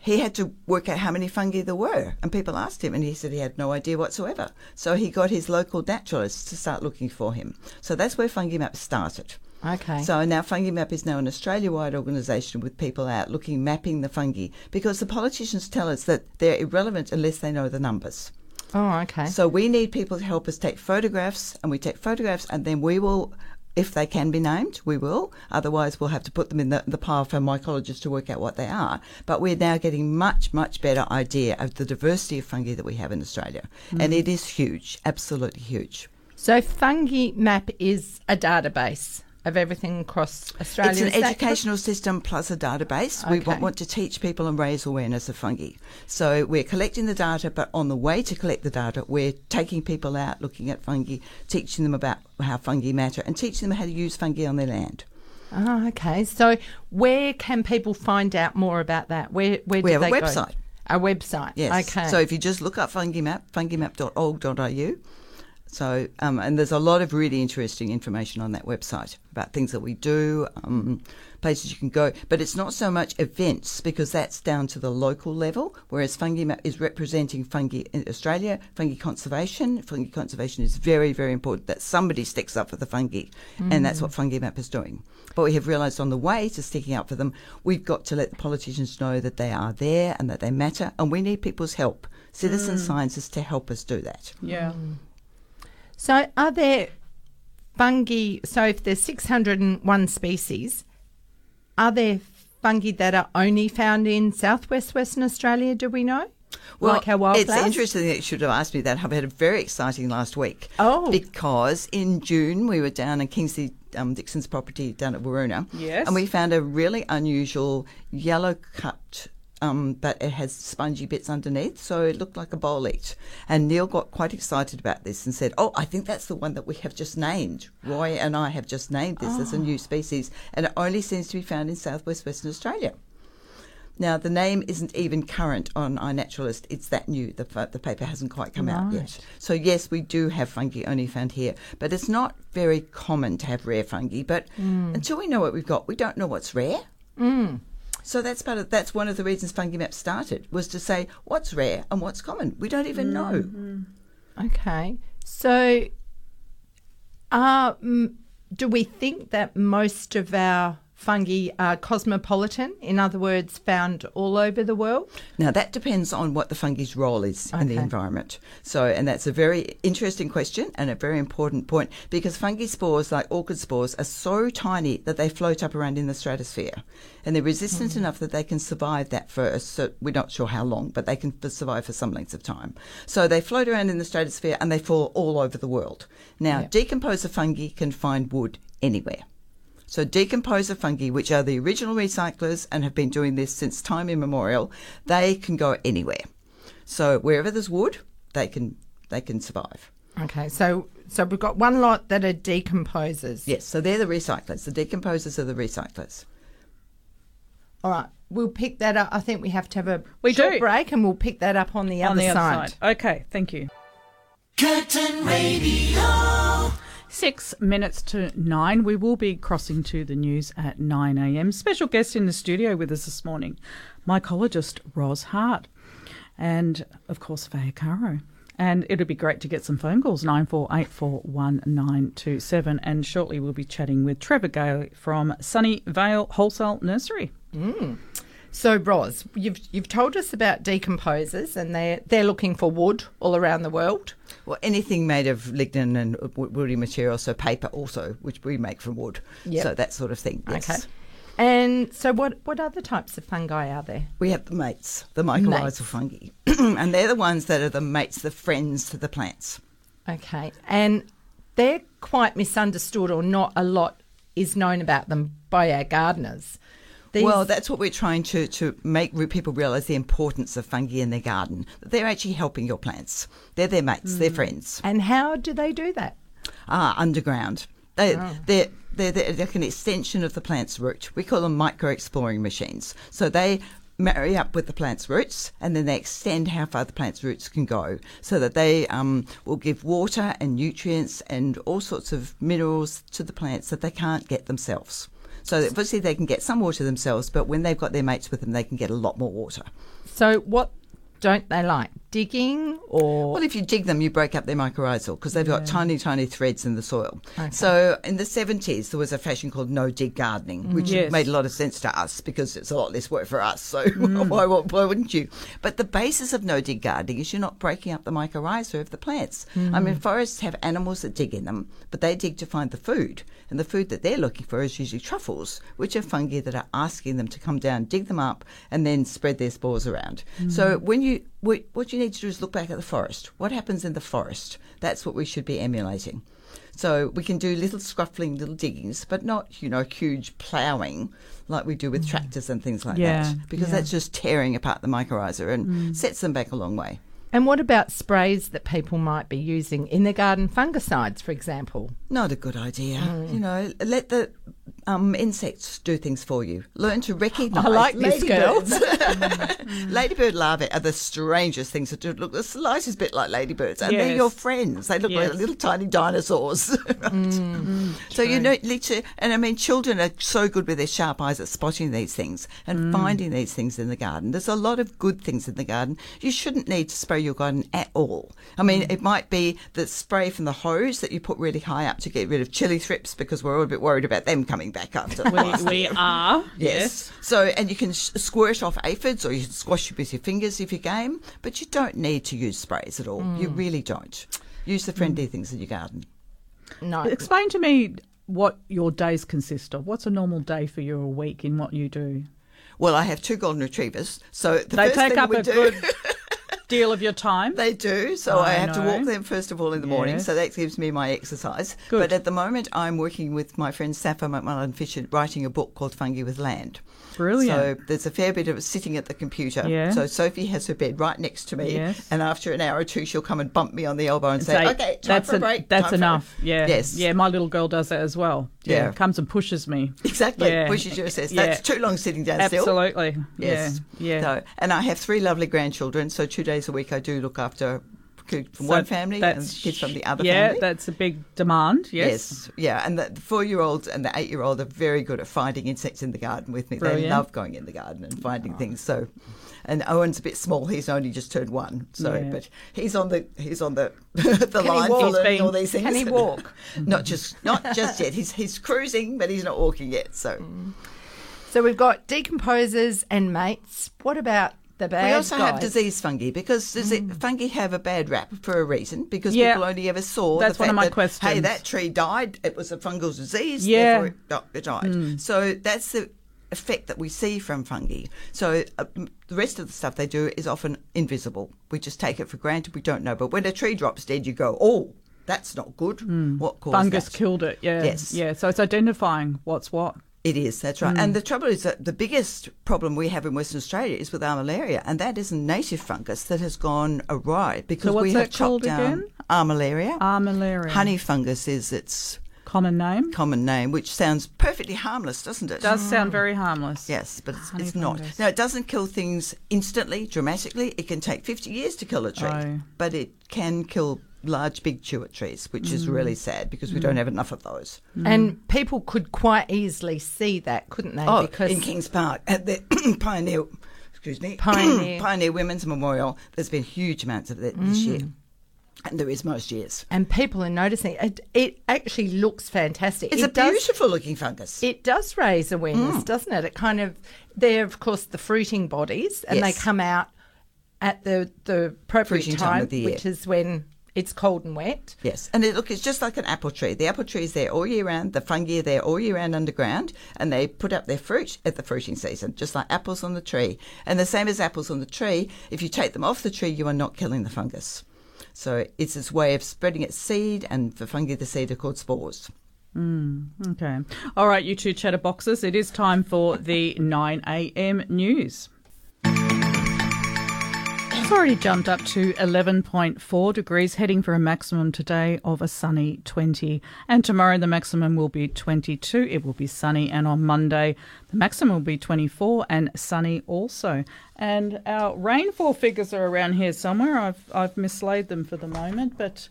he had to work out how many fungi there were, and people asked him, and he said he had no idea whatsoever. So he got his local naturalists to start looking for him. So that's where Fungi Map started. Okay. So now Fungi Map is now an Australia-wide organisation with people out looking, mapping the fungi, because the politicians tell us that they're irrelevant unless they know the numbers. oh, okay. So we need people to help us take photographs, and we take photographs, and then we will If they can be named, we will. Otherwise, we'll have to put them in the, the pile for mycologists to work out what they are. But we're now getting much, much better idea of the diversity of fungi that we have in Australia. Mm. And it is huge, absolutely huge. So Fungi Map is a database of everything across Australia. It's an Is educational system plus a database. We want, want to teach people and raise awareness of fungi. So we're collecting the data, but on the way to collect the data, we're taking people out, looking at fungi, teaching them about how fungi matter, and teaching them how to use fungi on their land. Oh, okay. So where can people find out more about that? Where where do We have a they go? website. A website. Yes. Okay. So if you just look up FungiMap, fungimap.org.au. So, um, and there's a lot of really interesting information on that website about things that we do, um, places you can go. But it's not so much events because that's down to the local level, whereas FungiMap is representing fungi in Australia, fungi conservation. Fungi conservation is very, very important that somebody sticks up for the fungi, and that's what FungiMap is doing. But we have realised on the way to sticking up for them, we've got to let the politicians know that they are there and that they matter, and we need people's help, citizen scientists, to help us do that. Yeah. So are there fungi? So if there's 601 species, are there fungi that are only found in southwest Western Australia? Do we know? Well, like it's interesting that you should have asked me that. I've had a very exciting last week. Oh. Because in June we were down in Kingsley um, Dixon's property down at Waroona. Yes. And we found a really unusual yellow cupped. Um, but it has spongy bits underneath, so it looked like a bowl each. And Neil got quite excited about this and said, "Oh, I think that's the one that we have just named. Roy and I have just named this as a Oh. new ah. species, and it only seems to be found in southwest Western Australia." Now, the name isn't even current on iNaturalist. It's that new. The, the paper hasn't quite come out yet. So, yes, we do have fungi only found here, but it's not very common to have rare fungi. But hmm. until we know what we've got, we don't know what's rare. Hmm. So that's part of, that's one of the reasons Fungi Map started was to say what's rare and what's common. We don't even know. Okay. So, uh, do we think that most of our fungi are cosmopolitan? In other words, found all over the world? Now that depends on what the fungi's role is in the environment. So, and that's a very interesting question and a very important point because fungi spores, like orchid spores, are so tiny that they float up around in the stratosphere, and they're resistant hmm. enough that they can survive that for a cer we're not sure how long, but they can survive for some lengths of time. So they float around in the stratosphere and they fall all over the world. Now, Yep. decomposer fungi can find wood anywhere. So decomposer fungi, which are the original recyclers and have been doing this since time immemorial, they can go anywhere. So wherever there's wood, they can they can survive. Okay. So, so we've got one lot that are decomposers. Yes, so they're the recyclers. The decomposers are the recyclers. All right. We'll pick that up. I think we have to have a We short do. break and we'll pick that up on the On other the other side. side. Okay, thank you. Curtin Radio. Six minutes to nine. We will be crossing to the news at 9 a.m. Special guest in the studio with us this morning, mycologist Ros Hart, and of course, Faye Caro. And it'll be great to get some phone calls, 94841927. And shortly we'll be chatting with Trevor Gale from Sunny Vale Wholesale Nursery. Mm. So, Ros, you've you've told us about decomposers, and they're they're looking for wood all around the world. Well, anything made of lignin and woody material, so paper also, which we make from wood. Yep. So that sort of thing. Yes. Okay. And so, what what other types of fungi are there? We have the mates, the mycorrhizal fungi, (clears throat) and they're the ones that are the mates, the friends to the plants. Okay, and they're quite misunderstood, or not a lot is known about them by our gardeners. These, Well, that's what we're trying to, to make people realise the importance of fungi in their garden. They're actually helping your plants. They're their mates, they're friends. and how do they do that? Ah, underground. They, they're, they're, they're like an extension of the plant's root. We call them micro exploring machines. So they marry up with the plant's roots and then they extend how far the plant's roots can go so that they um, will give water and nutrients and all sorts of minerals to the plants that they can't get themselves. So obviously they can get some water themselves, but when they've got their mates with them, they can get a lot more water. So, what don't they like? Digging or Well, if you dig them, you break up their mycorrhizal because they've got tiny, tiny threads in the soil. So in the 70s, there was a fashion called no dig gardening, mm. which Yes. made a lot of sense to us because it's a lot less work for us. So mm. (laughs) why, why, why wouldn't you? But the basis of no dig gardening is you're not breaking up the mycorrhiza of the plants. I mean, mm. forests have animals that dig in them, but they dig to find the food. And the food that they're looking for is usually truffles, which are fungi that are asking them to come down, dig them up, and then spread their spores around. So when you what what you need to do is look back at the forest. What happens in the forest? That's what we should be emulating. So we can do little scruffling, little diggings, but not you know huge ploughing like we do with mm. tractors and things like Yeah, that, because yeah. that's just tearing apart the mycorrhiza and mm. sets them back a long way. and what about sprays that people might be using in their garden fungicides, for example? Not a good idea. Mm. You know, let the um, insects do things for you. Learn to recognise. I like ladybirds. (laughs) Ladybird larvae are the strangest things that do look the slightest bit like ladybirds, and they're your friends. They look Yes. like little tiny dinosaurs. (laughs) so you know, need to, and I mean, children are so good with their sharp eyes at spotting these things and finding these things in the garden. There's a lot of good things in the garden. You shouldn't need to spray your garden at all. I mean, it might be the spray from the hose that you put really high up to get rid of chili thrips because we're all a bit worried about them coming back after (laughs) We, last we are. Yes. So, and you can sh- squirt off aphids or you can squash it with your fingers if you're game, but you don't need to use sprays at all. Mm. You really don't. Use the mm. friendly things in your garden. No. Explain to me what your days consist of. What's a normal day for you a week in what you do? Well, I have two golden retrievers, so the They first take thing up we a do, good (laughs) deal of your time. They do, so I, I have to walk them first of all in the morning, so that gives me my exercise. Good. But at the moment, I'm working with my friend Sapphire McMullan Fisher, writing a book called Fungi with Land. Brilliant. So there's a fair bit of sitting at the computer. Yeah. So Sophie has her bed right next to me, Yes. and after an hour or two, she'll come and bump me on the elbow and say, Say, "Okay, time that's for a break." That's time for a-" enough. Yeah. Yes. Yeah, my little girl does that as well. Yeah. Comes and pushes me. Exactly. Yeah. Pushes you says Yeah. that's too long sitting down still. Absolutely. Yes. Yeah. Yeah. So, and I have three lovely grandchildren, so two days a week I do look after kids from So one family and kids from the other family. yeah, family. that's a big demand. Yes. Yes, yeah, and the four-year-olds and the eight-year-old are very good at finding insects in the garden with me. They love going in the garden and finding oh. things. So, and Owen's a bit small; he's only just turned one. So, Yeah. but he's on the he's on the (laughs) the he line for learning all these things. Can he walk? (laughs) not just not just yet. He's he's cruising, but he's not walking yet. So. Mm. So we've got decomposers and mates. What about the bad We also have disease fungi because dise- mm. fungi have a bad rap for a reason because Yeah. people only ever saw That's the one of my that, questions. Hey, that tree died. It was a fungal disease. Yeah. therefore it di- it died. Mm. So that's the effect that we see from fungi. So uh, the rest of the stuff they do is often invisible. We just take it for granted. We don't know. But when a tree drops dead, you go, oh, that's not good. Mm. What caused Fungus that? killed it. Yeah. Yes. Yeah. So it's identifying what's what. It is, that's right. Mm. And the trouble is that the biggest problem we have in Western Australia is with armillaria, and that is a native fungus that has gone awry because what's we have chopped down again? armillaria. Armillaria. Honey fungus is its Common name. common name, which sounds perfectly harmless, doesn't it? Does sound very harmless. Yes, but it's, it's not. Now, it doesn't kill things instantly, dramatically. It can take 50 years to kill a tree, Oh. but it can kill large, big tuart trees, which is Mm. really sad because we don't have enough of those. And people could quite easily see that, couldn't they? Oh, because in Kings Park at the (coughs) Pioneer, excuse me, (coughs) Pioneer. Pioneer Women's Memorial. There's been huge amounts of that this year, and there is most years. and people are noticing it. It actually looks fantastic. It's it a does, beautiful looking fungus. It does raise awareness, Mm. doesn't it? It kind of they're of course the fruiting bodies, and they come out at the the appropriate time time, of the year. which is when it's cold and wet. Yes, and it, look, it's just like an apple tree. The apple tree is there all year round. The fungi are there all year round underground, and they put up their fruit at the fruiting season, just like apples on the tree. And the same as apples on the tree, if you take them off the tree, you are not killing the fungus. So it's its way of spreading its seed, and for fungi, the seed are called spores. Mm, okay. All right, you two chatterboxes. It is time for the 9 a.m. news. It's already jumped up to 11.4 degrees, heading for a maximum today of a sunny 20. And tomorrow the maximum will be 22. It will be sunny. And on Monday, the maximum will be 24 and sunny also. And our rainfall figures are around here somewhere. I've, I've mislaid them for the moment, but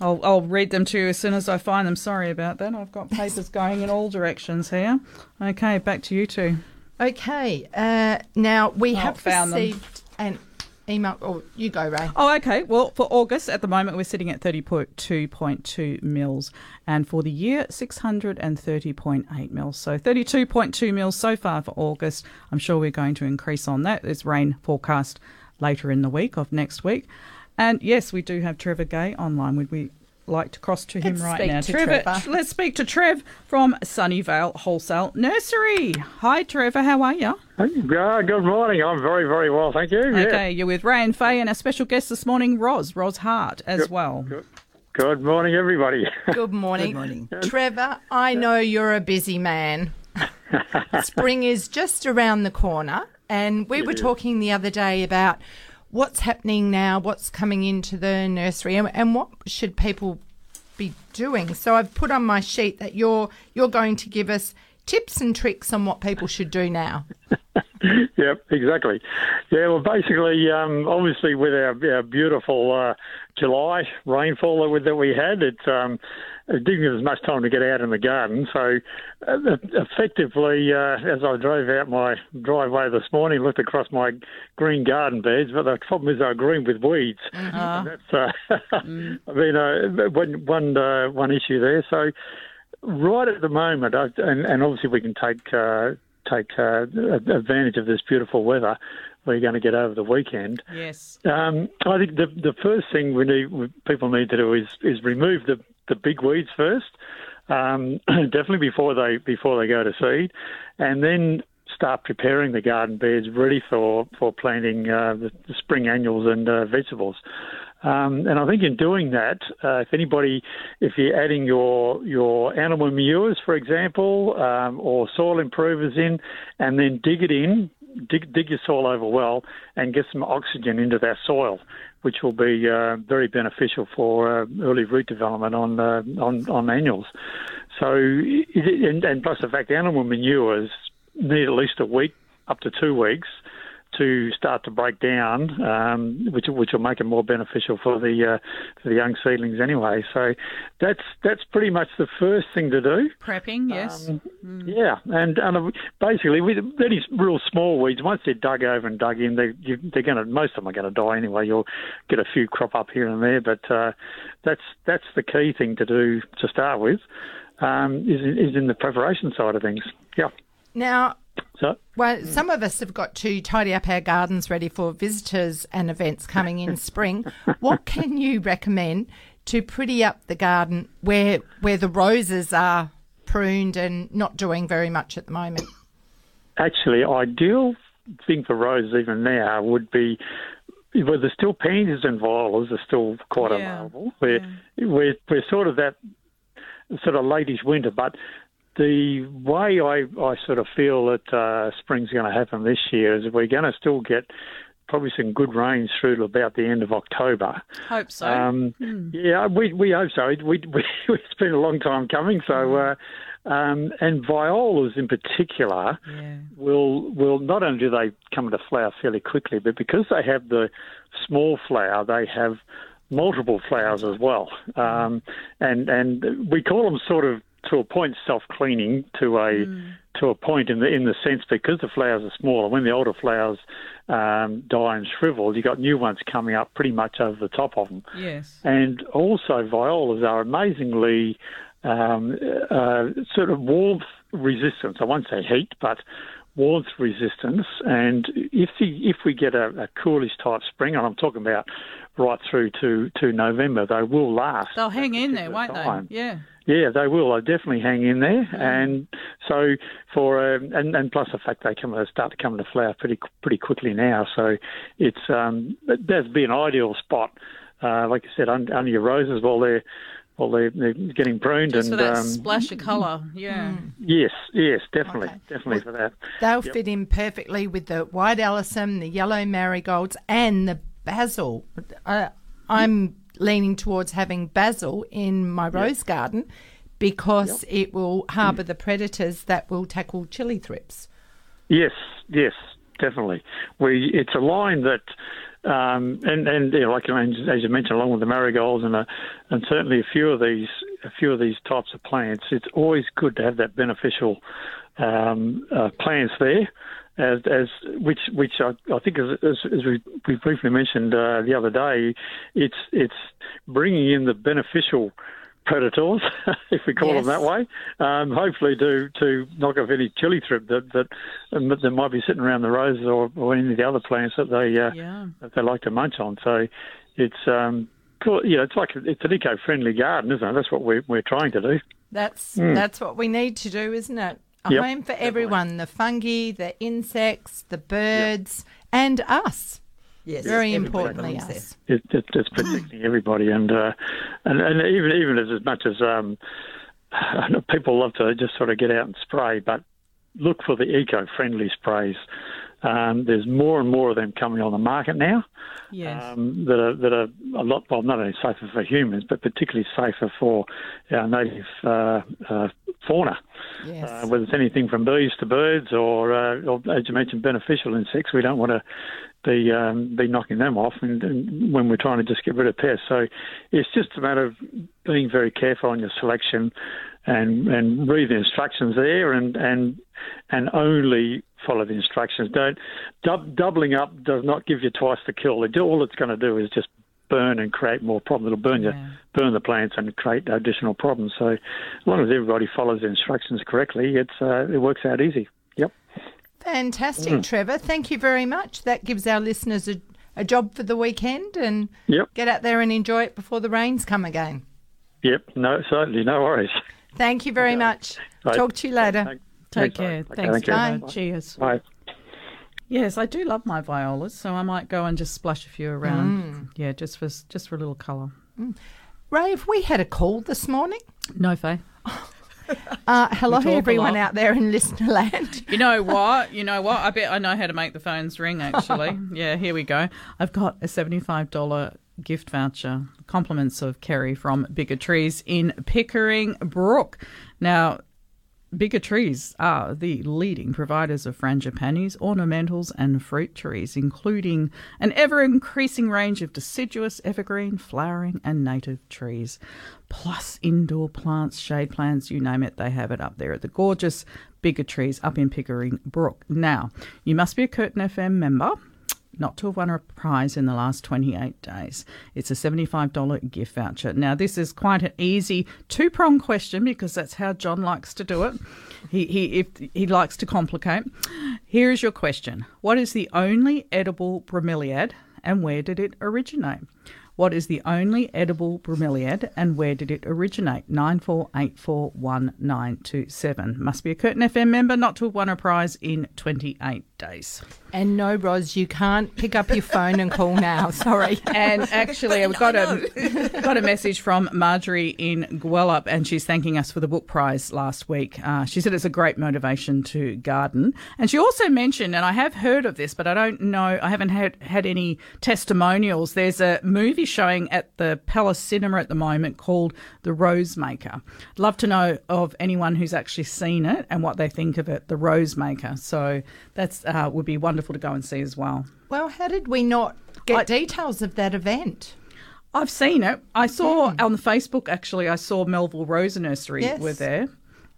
I'll, I'll read them to you as soon as I find them. Sorry about that. I've got (laughs) papers going in all directions here. Okay, back to you two. Okay, uh, now we Oh, have found them. received an email. Or you go, Ray. Oh, okay. Well, for August, at the moment, we're sitting at 32.2 mils, and for the year, 630.8 mils. So 32.2 mils so far for August. I'm sure we're going to increase on that. There's rain forecast later in the week of next week. And yes, we do have Trevor Gay online. Would we like to cross to him Let's right speak now? to Trevor, Trevor. let's speak to Trev from Sunnyvale Wholesale Nursery. Hi, Trevor. How are you? Uh, good morning. I'm very, very well, thank you. Okay, you're with Ray and Faye and a special guest this morning, Roz, Roz Hart, as well. Good. Good morning, everybody. (laughs) Good morning. Good morning. Trevor, I know you're a busy man. (laughs) Spring is just around the corner, and we were talking the other day about what's happening now, what's coming into the nursery, and, and what should people be doing. So I've put on my sheet that you're you're going to give us tips and tricks on what people should do now. (laughs) yep, exactly. Yeah, well, basically, um, obviously, with our, our beautiful uh, July rainfall that we, that we had, it, um, it didn't give us much time to get out in the garden. So, uh, effectively, uh, as I drove out my driveway this morning, looked across my green garden beds, but the problem is they're green with weeds. And That's, uh, (laughs) I mean, uh, one, one, uh, one issue there. So, right at the moment, I, and, and obviously we can take uh, take uh, advantage of this beautiful weather we're going to get over the weekend. Yes. Um, I think the the first thing we need people need to do is is remove the the big weeds first, um, (clears throat) definitely before they before they go to seed, and then start preparing the garden beds ready for for planting uh, the, spring annuals and uh, vegetables. Um, and I think in doing that, uh, if anybody, if you're adding your your animal manures, for example, um, or soil improvers in, and then dig it in, dig dig your soil over well, and get some oxygen into that soil, which will be uh, very beneficial for uh, early root development on uh, on on annuals. So, and, and plus the fact animal manures need at least a week up to two weeks to start to break down, um, which which will make it more beneficial for the uh, for the young seedlings anyway. So that's that's pretty much the first thing to do. Prepping, yes. Um, Yeah, and, and uh, basically, with any real small weeds, once they're dug over and dug in, they, you, they're going to most of them are going to die anyway. You'll get a few crop up here and there, but uh, that's that's the key thing to do to start with. Um, is is in the preparation side of things. Yeah. Now, So Well, some of us have got to tidy up our gardens ready for visitors and events coming in spring. What can you recommend to pretty up the garden where where the roses are pruned and not doing very much at the moment? actually, ideal thing for roses even now would be. Well, there's still pansies and violas are still quite Yeah, available. We're, we're we're sort of that sort of latish winter, but the way I, I sort of feel that uh, spring's going to happen this year is we're going to still get probably some good rains through to about the end of October. Hope so. Um, Yeah, we we hope so. We, (laughs) we it's been a long time coming. So, uh, um, and violas in particular yeah. will will not only do they come into flower fairly quickly, but because they have the small flower, they have multiple flowers as well. Um, and and we call them sort of to a point self cleaning to a to a point in the in the sense because the flowers are smaller. When the older flowers um, die and shrivel, you've got new ones coming up pretty much over the top of them. Yes. And also, violas are amazingly um, uh, sort of warmth resistance. I won't say heat, but warmth resistance. And if the if we get a, a coolish type spring, and I'm talking about right through to, to November, they will last. They'll hang in there, won't time. they? Yeah. Yeah, they will. They'll definitely hang in there, and so for um, and and plus the fact they come they start to come into flower pretty pretty quickly now. So it's um that'd be an ideal spot, uh, like I said, under, under your roses while they're while they're, they're getting pruned Just and for that um, splash of colour. Yeah. yes, yes, definitely, Okay. definitely for that. They'll fit in perfectly with the white alyssum, the yellow marigolds, and the basil. Uh, I'm leaning towards having basil in my rose garden because it will harbour the predators that will tackle chili thrips. Yes, yes, definitely. We it's a line that, um, and and you know, like as you mentioned, along with the marigolds and a, and certainly a few of these a few of these types of plants, it's always good to have that beneficial um, uh, plants there. as, as which which I, I think as, as, as we, we briefly mentioned uh, the other day, it's it's bringing in the beneficial predators, (laughs) if we call Yes. them that way. Um, hopefully, to to knock off any chili thrip that that, um, that might be sitting around the roses or, or any of the other plants that they uh, Yeah. that they like to munch on. So it's um, cool. You know, it's like it's an eco-friendly garden, isn't it? That's what we're we're trying to do. That's that's what we need to do, isn't it? A. Yep, home for everyone: the fungi, the insects, the birds, and us. Yes, Very everybody importantly, belongs there. us. it, it, it's protecting everybody, and uh, and and even even as, as much as um, I know people love to just sort of get out and spray, but look for the eco-friendly sprays. Um, there's more and more of them coming on the market now Yes. um, that are that are a lot well not only safer for humans, but particularly safer for our native uh, uh, fauna. Yes. Uh, whether it's anything from bees to birds, or, uh, or as you mentioned, beneficial insects, we don't want to be um, be knocking them off, and, and when we're trying to just get rid of pests. So it's just a matter of being very careful on your selection, and and read the instructions there, and and and only follow the instructions. Don't dub, doubling up does not give you twice the kill. It, all it's going to do is just burn and create more problems. It'll burn Yeah. you, burn the plants and create additional problems. So as long as everybody follows the instructions correctly, it's uh, it works out easy. Yep. Fantastic, Mm. Trevor. Thank you very much. That gives our listeners a, a job for the weekend and Yep. get out there and enjoy it before the rains come again. Yep. No, certainly, no worries. Thank you very much. Right. Talk to you later. Thank- Take care. okay, Thanks, thank you. Trevor. Bye. Cheers. Bye. Yes, I do love my violas, so I might go and just splash a few around. Yeah, just for just for a little colour. Ray, have we had a call this morning? No, Faye. (laughs) (laughs) Uh, hello, We talk a everyone out there in listener land. (laughs) You know what? You know what? I bet I know how to make the phones ring, actually. (laughs) yeah, here we go. I've got a $75 gift voucher, compliments of Kerry from Bigger Trees in Pickering Brook. Now, Bigger Trees are the leading providers of frangipanis, ornamentals, and fruit trees, including an ever increasing range of deciduous, evergreen, flowering, and native trees, plus indoor plants, shade plants, you name it, they have it up there at the gorgeous Bigger Trees up in Pickering Brook. Now, you must be a Curtin FM member not to have won a prize in the last 28 days. It's a $75 gift voucher. Now, this is quite an easy two prong question because that's how John likes to do it. He, he, if, he likes to complicate. Here is your question What is the only edible bromeliad and where did it originate? What is the only edible bromeliad and where did it originate? 94841927. Must be a Curtin FM member not to have won a prize in 28 days. And no, Ros, you can't pick up your phone and call now. (laughs) Sorry. And actually, I've got a (laughs) got a message from Marjorie in Gwelup, and she's thanking us for the book prize last week. Uh, she said it's a great motivation to garden, and she also mentioned, and I have heard of this, but I don't know, I haven't had had any testimonials. There's a movie showing at the Palace Cinema at the moment called The Rose Maker. Love to know of anyone who's actually seen it and what they think of it. The Rose Maker. So that's uh, Uh, would be wonderful to go and see as well. Well, how did we not get I- details of that event? I've seen it. I saw hmm. on the Facebook actually. I saw Melville Rose Nursery Yes. were there.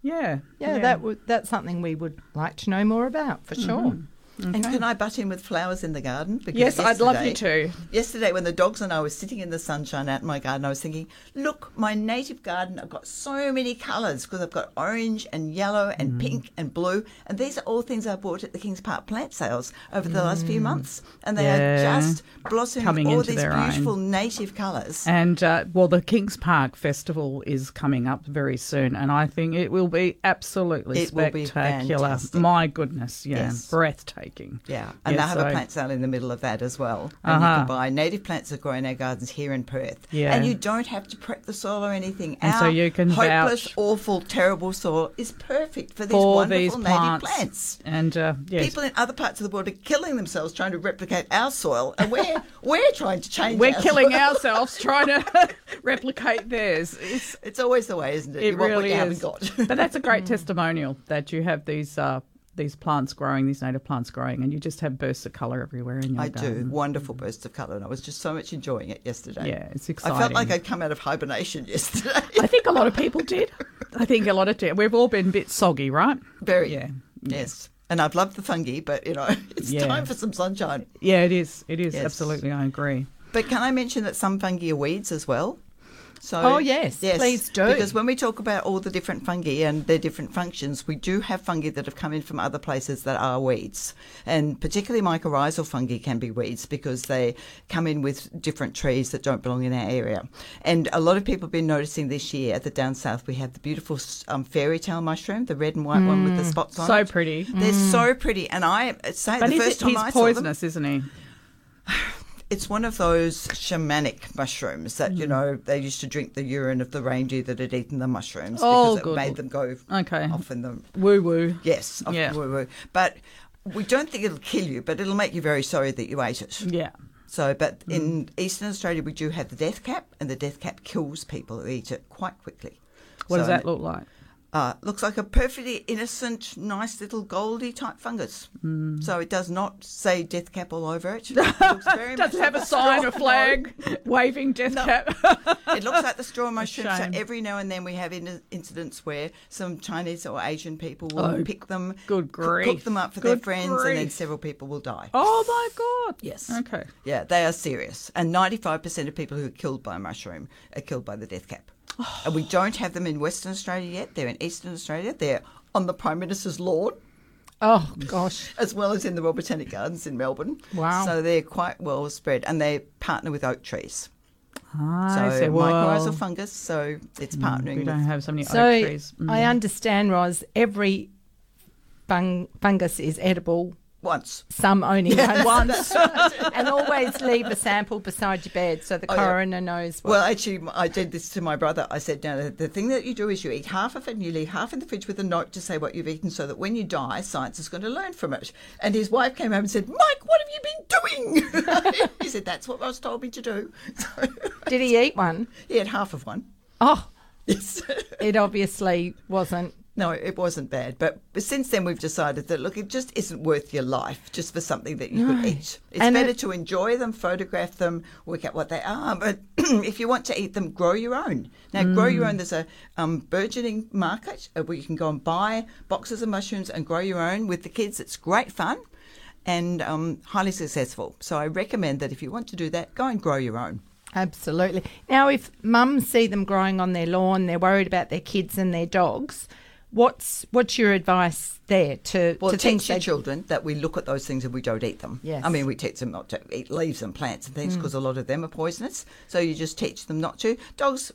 Yeah, Yeah, that would that's something we would like to know more about for mm-hmm. sure. And can I butt in with flowers in the garden? Because Yes, I'd love you to. Yesterday, when the dogs and I were sitting in the sunshine out in my garden, I was thinking, look, my native garden, I've got so many colours because I've got orange and yellow and Mm. pink and blue. And these are all things I bought at the Kings Park plant sales over the last few months. And they Mm. Yeah. are just blossoming Coming all these their own. beautiful native colours. And uh, well, the Kings Park Festival is coming up very soon, and I think it will be absolutely It will be spectacular. My goodness, yeah, Yes. breathtaking. Yeah, and Yeah, they have so- a plant sale in the middle of that as well. And you Uh-huh. can buy native plants that grow in our gardens here in Perth. Yeah. And you don't have to prep the soil or anything. And our so you can hopeless, awful, terrible soil is perfect for these For wonderful these native plants, plants. and uh, yes, People in other parts of the world are killing themselves trying to replicate our soil, and we're (laughs) we're trying to change. we're our killing soil. ourselves (laughs) trying to (laughs) replicate theirs. It's It's always the way, isn't it? It you really what you is. but that's a great testimonial that you have these uh, these plants growing, these native plants growing, and you just have bursts of colour everywhere in your I do garden. wonderful mm. bursts of colour, and I was just so much enjoying it yesterday. Yeah, it's exciting. I felt like I'd come out of hibernation (laughs) yesterday. I think a lot of people did. I think a lot of did. we've all been a bit soggy, right? Very. Yeah. Yes. And I've loved the fungi, but you know, (laughs) it's Yeah. time for some sunshine. Yeah, it is. It is Yes. absolutely. I agree. But can I mention that some fungi are weeds as well? So Oh, yes, please do. Because when we talk about all the different fungi and their different functions, we do have fungi that have come in from other places that are weeds. And particularly mycorrhizal fungi can be weeds because they come in with different trees that don't belong in our area. And a lot of people have been noticing this year that down south we have the beautiful um, fairy tale mushroom, the red and white one with the spots on Mm. So it. pretty. They're so pretty, and I say But the first time he's I saw them, poisonous, isn't he? (sighs) it's one of those shamanic mushrooms that Mm. you know they used to drink the urine of the reindeer that had eaten the mushrooms Oh, because it good. made them go Okay. off in the Woo woo. yes off Yeah. woo woo. But we don't think it'll kill you, but it'll make you very sorry that you ate it. Yeah. So, but Mm. in Eastern Australia, we do have the death cap, and the death cap kills people who eat it quite quickly. What does that look like? Uh, looks like a perfectly innocent, nice little goldy type fungus. Mm. So it does not say death cap all over it. (laughs) it looks very much Does it have like a sign, a flag, waving death cap? It looks like the straw (laughs) mushroom. So every now and then we have in- incidents where some Chinese or Asian people will Oh, pick them, good coo- cook them up for their Good friends, and then several people will die. oh my god. Yes. Okay. Yeah, they are serious. And 95% of people who are killed by a mushroom are killed by the death cap. And we don't have them in Western Australia yet. They're in Eastern Australia. They're on the Prime Minister's lawn, Oh gosh. (laughs) as well as in the Royal Botanic Gardens in Melbourne. Wow. So they're quite well spread. And they partner with oak trees. I so. Well, mycorrhizal fungus, so it's partnering we don't with have so many So oak trees. Mm. I understand, Roz. Every fung- fungus is edible. Once. Some only once, and always leave a sample beside your bed so the Oh, yeah. coroner knows. What Well, actually, I did this to my brother. I said, "Now, the, thing that you do is you eat half of it and you leave half in the fridge with a note to say what you've eaten, so that when you die, science is going to learn from it." And his wife came home and said, "Mike, what have you been doing?" (laughs) he said, "That's what was told me to do." So (laughs) Did he eat one? he had half of one. Oh, Yes. (laughs) it obviously wasn't. No, it wasn't bad. But, but since then, we've decided that, look, it just isn't worth your life just for something that you could eat. It's And better it- to enjoy them, photograph them, work out what they are. But (clears throat) if you want to eat them, grow your own. Now, grow your own. There's a um, burgeoning market uh, where you can go and buy boxes of mushrooms and grow your own with the kids. It's great fun and um, highly successful. So I recommend that if you want to do that, go and grow your own. Absolutely. Now, if mums see them growing on their lawn, they're worried about their kids and their dogs. What's what's your advice there to Well, to teach your children that we look at those things and we don't eat them. Yes. I mean, we teach them not to eat leaves and plants and Mm. things because a lot of them are poisonous. So you just teach them not to. Dogs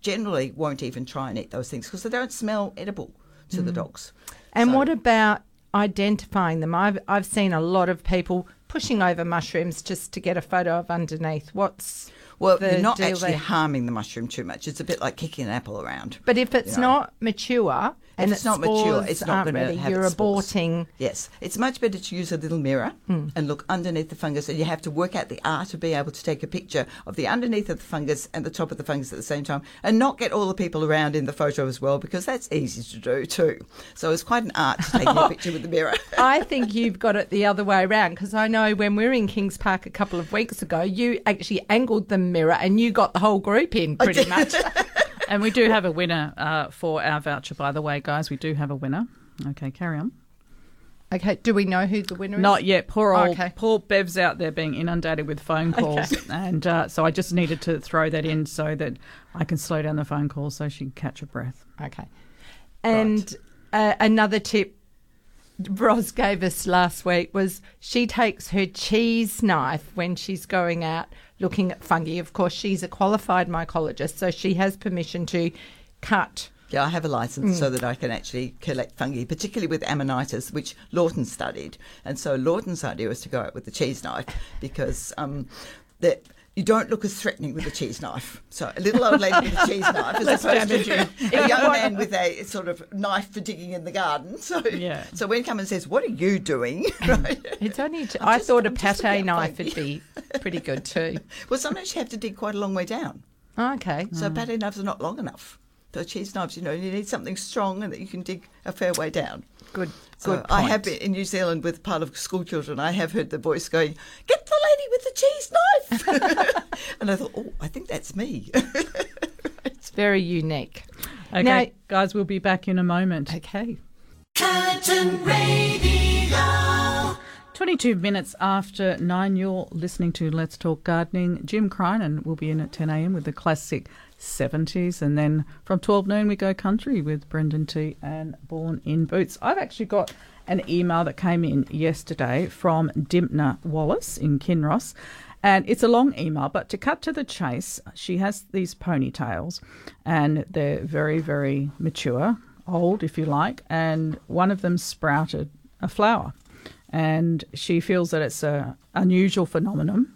generally won't even try and eat those things because they don't smell edible to Mm. the dogs. And So- what about identifying them? I've I've seen a lot of people pushing over mushrooms just to get a photo of underneath. What's Well, you're not actually there? harming the mushroom too much. It's a bit like kicking an apple around. But if it's you know. not mature and it's its not mature, it's not going to have you're spores. aborting. Yes, it's much better to use a little mirror Hmm. and look underneath the fungus, and you have to work out the art of being able to take a picture of the underneath of the fungus and the top of the fungus at the same time, and not get all the people around in the photo as well, because that's easy to do too. So it's quite an art to take a (laughs) picture with the mirror. (laughs) I think you've got it the other way around because I know when we were in Kings Park a couple of weeks ago, you actually angled the mirror and you got the whole group in pretty much. (laughs) And we do have a winner uh, for our voucher, by the way, guys. We do have a winner. Okay, carry on. okay, do we know who the winner is? Not yet. Poor old, Okay. poor Bev's out there being inundated with phone calls, and uh, so I just needed to throw that in so that I can slow down the phone calls so she can catch her breath. Okay. And uh, another tip Roz gave us last week was she takes her cheese knife when she's going out looking at fungi. Of course, she's a qualified mycologist, so she has permission to cut. Yeah, I have a license Hmm. so that I can actually collect fungi, particularly with Amanitas, which Lawton studied. And so Lawton's idea was to go out with the cheese knife because um, that you don't look as threatening with a cheese knife. So a little old lady with a cheese knife as (laughs) opposed to a young man with a sort of knife for digging in the garden. (laughs) So Yeah. so when someone says, "What are you doing?" (laughs) Mm. right? It's only. I'm just- thought a I'm pate knife would be pretty good too. Well, sometimes you have to dig quite a long way down. Oh, okay. So mm. pate knives are not long enough. The cheese knives, you know, you need something strong and that you can dig a fair way down. Good. So Good. I have been in New Zealand with part of school children. I have heard the voice going, "Get the lady with the cheese knife," (laughs) and I thought, "Oh, I think that's me." (laughs) It's very unique. Okay, Now- guys, we'll be back in a moment. Okay. Curtin Radio. 22 minutes after nine, you're listening to Let's Talk Gardening. Jim Crinan will be in at 10 a.m. with the classic 70s. And then from 12 noon, we go country with Brendan T and Born in Boots. I've actually got an email that came in yesterday from Dimpner Wallace in Kinross. And it's a long email, but to cut to the chase, she has these ponytails and they're very, very mature, old, if you like. And one of them sprouted a flower and she feels that it's a unusual phenomenon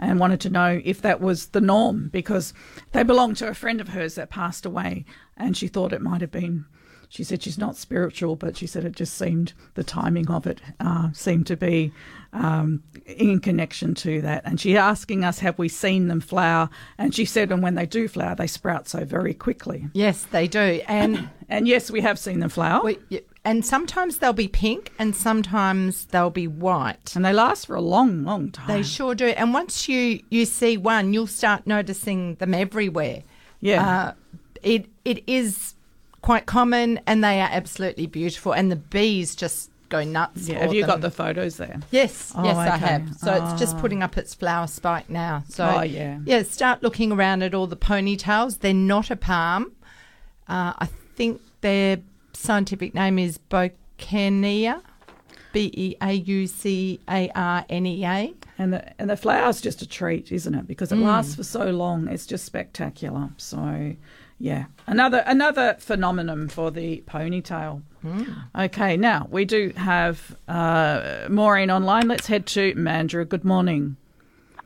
and wanted to know if that was the norm because they belong to a friend of hers that passed away and she thought it might have been she said she's not spiritual but she said it just seemed the timing of it uh, seemed to be um, in connection to that. And she's asking us have we seen them flower? And she said and when they do flower they sprout so very quickly. Yes, they do. And (coughs) and yes we have seen them flower. We, and sometimes they'll be pink and sometimes they'll be white. and they last for a long long time They sure do. And once you, you see one, you'll start noticing them everywhere. yeah Uh, it it is quite common and they are absolutely beautiful. And the bees just go nuts. yeah have you got the photos there Yes, Oh, yes, I have. So it's just Ah. putting up its flower spike now. So Oh, yeah. yeah. Start looking around at all the ponytails. They're not a palm. Uh, I think their scientific name is Beaucarnea, B E A U C A R N E A. And the and the flower's just a treat, isn't it? Because it lasts for so long. It's just spectacular. So yeah. Another another phenomenon for the ponytail. Okay, now we do have uh, Maureen online. Let's head to Mandurah. Good morning.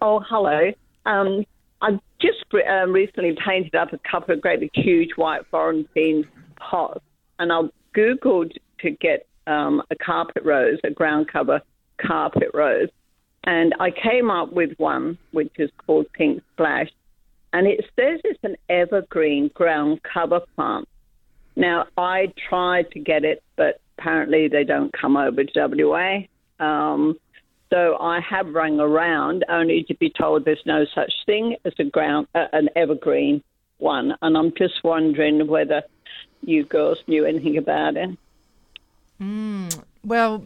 Oh, hello. Um, I just re- um, recently painted up a couple of great big, huge white Florentine pots, and I googled to get um, a carpet rose, a ground cover carpet rose, and I came up with one which is called Pink Splash, and it says it's an evergreen ground cover plant. Now, I tried to get it, but apparently they don't come over to WA. Um, so I have rung around only to be told there's no such thing as a ground, uh, an evergreen one. And I'm just wondering whether you girls knew anything about it. Well,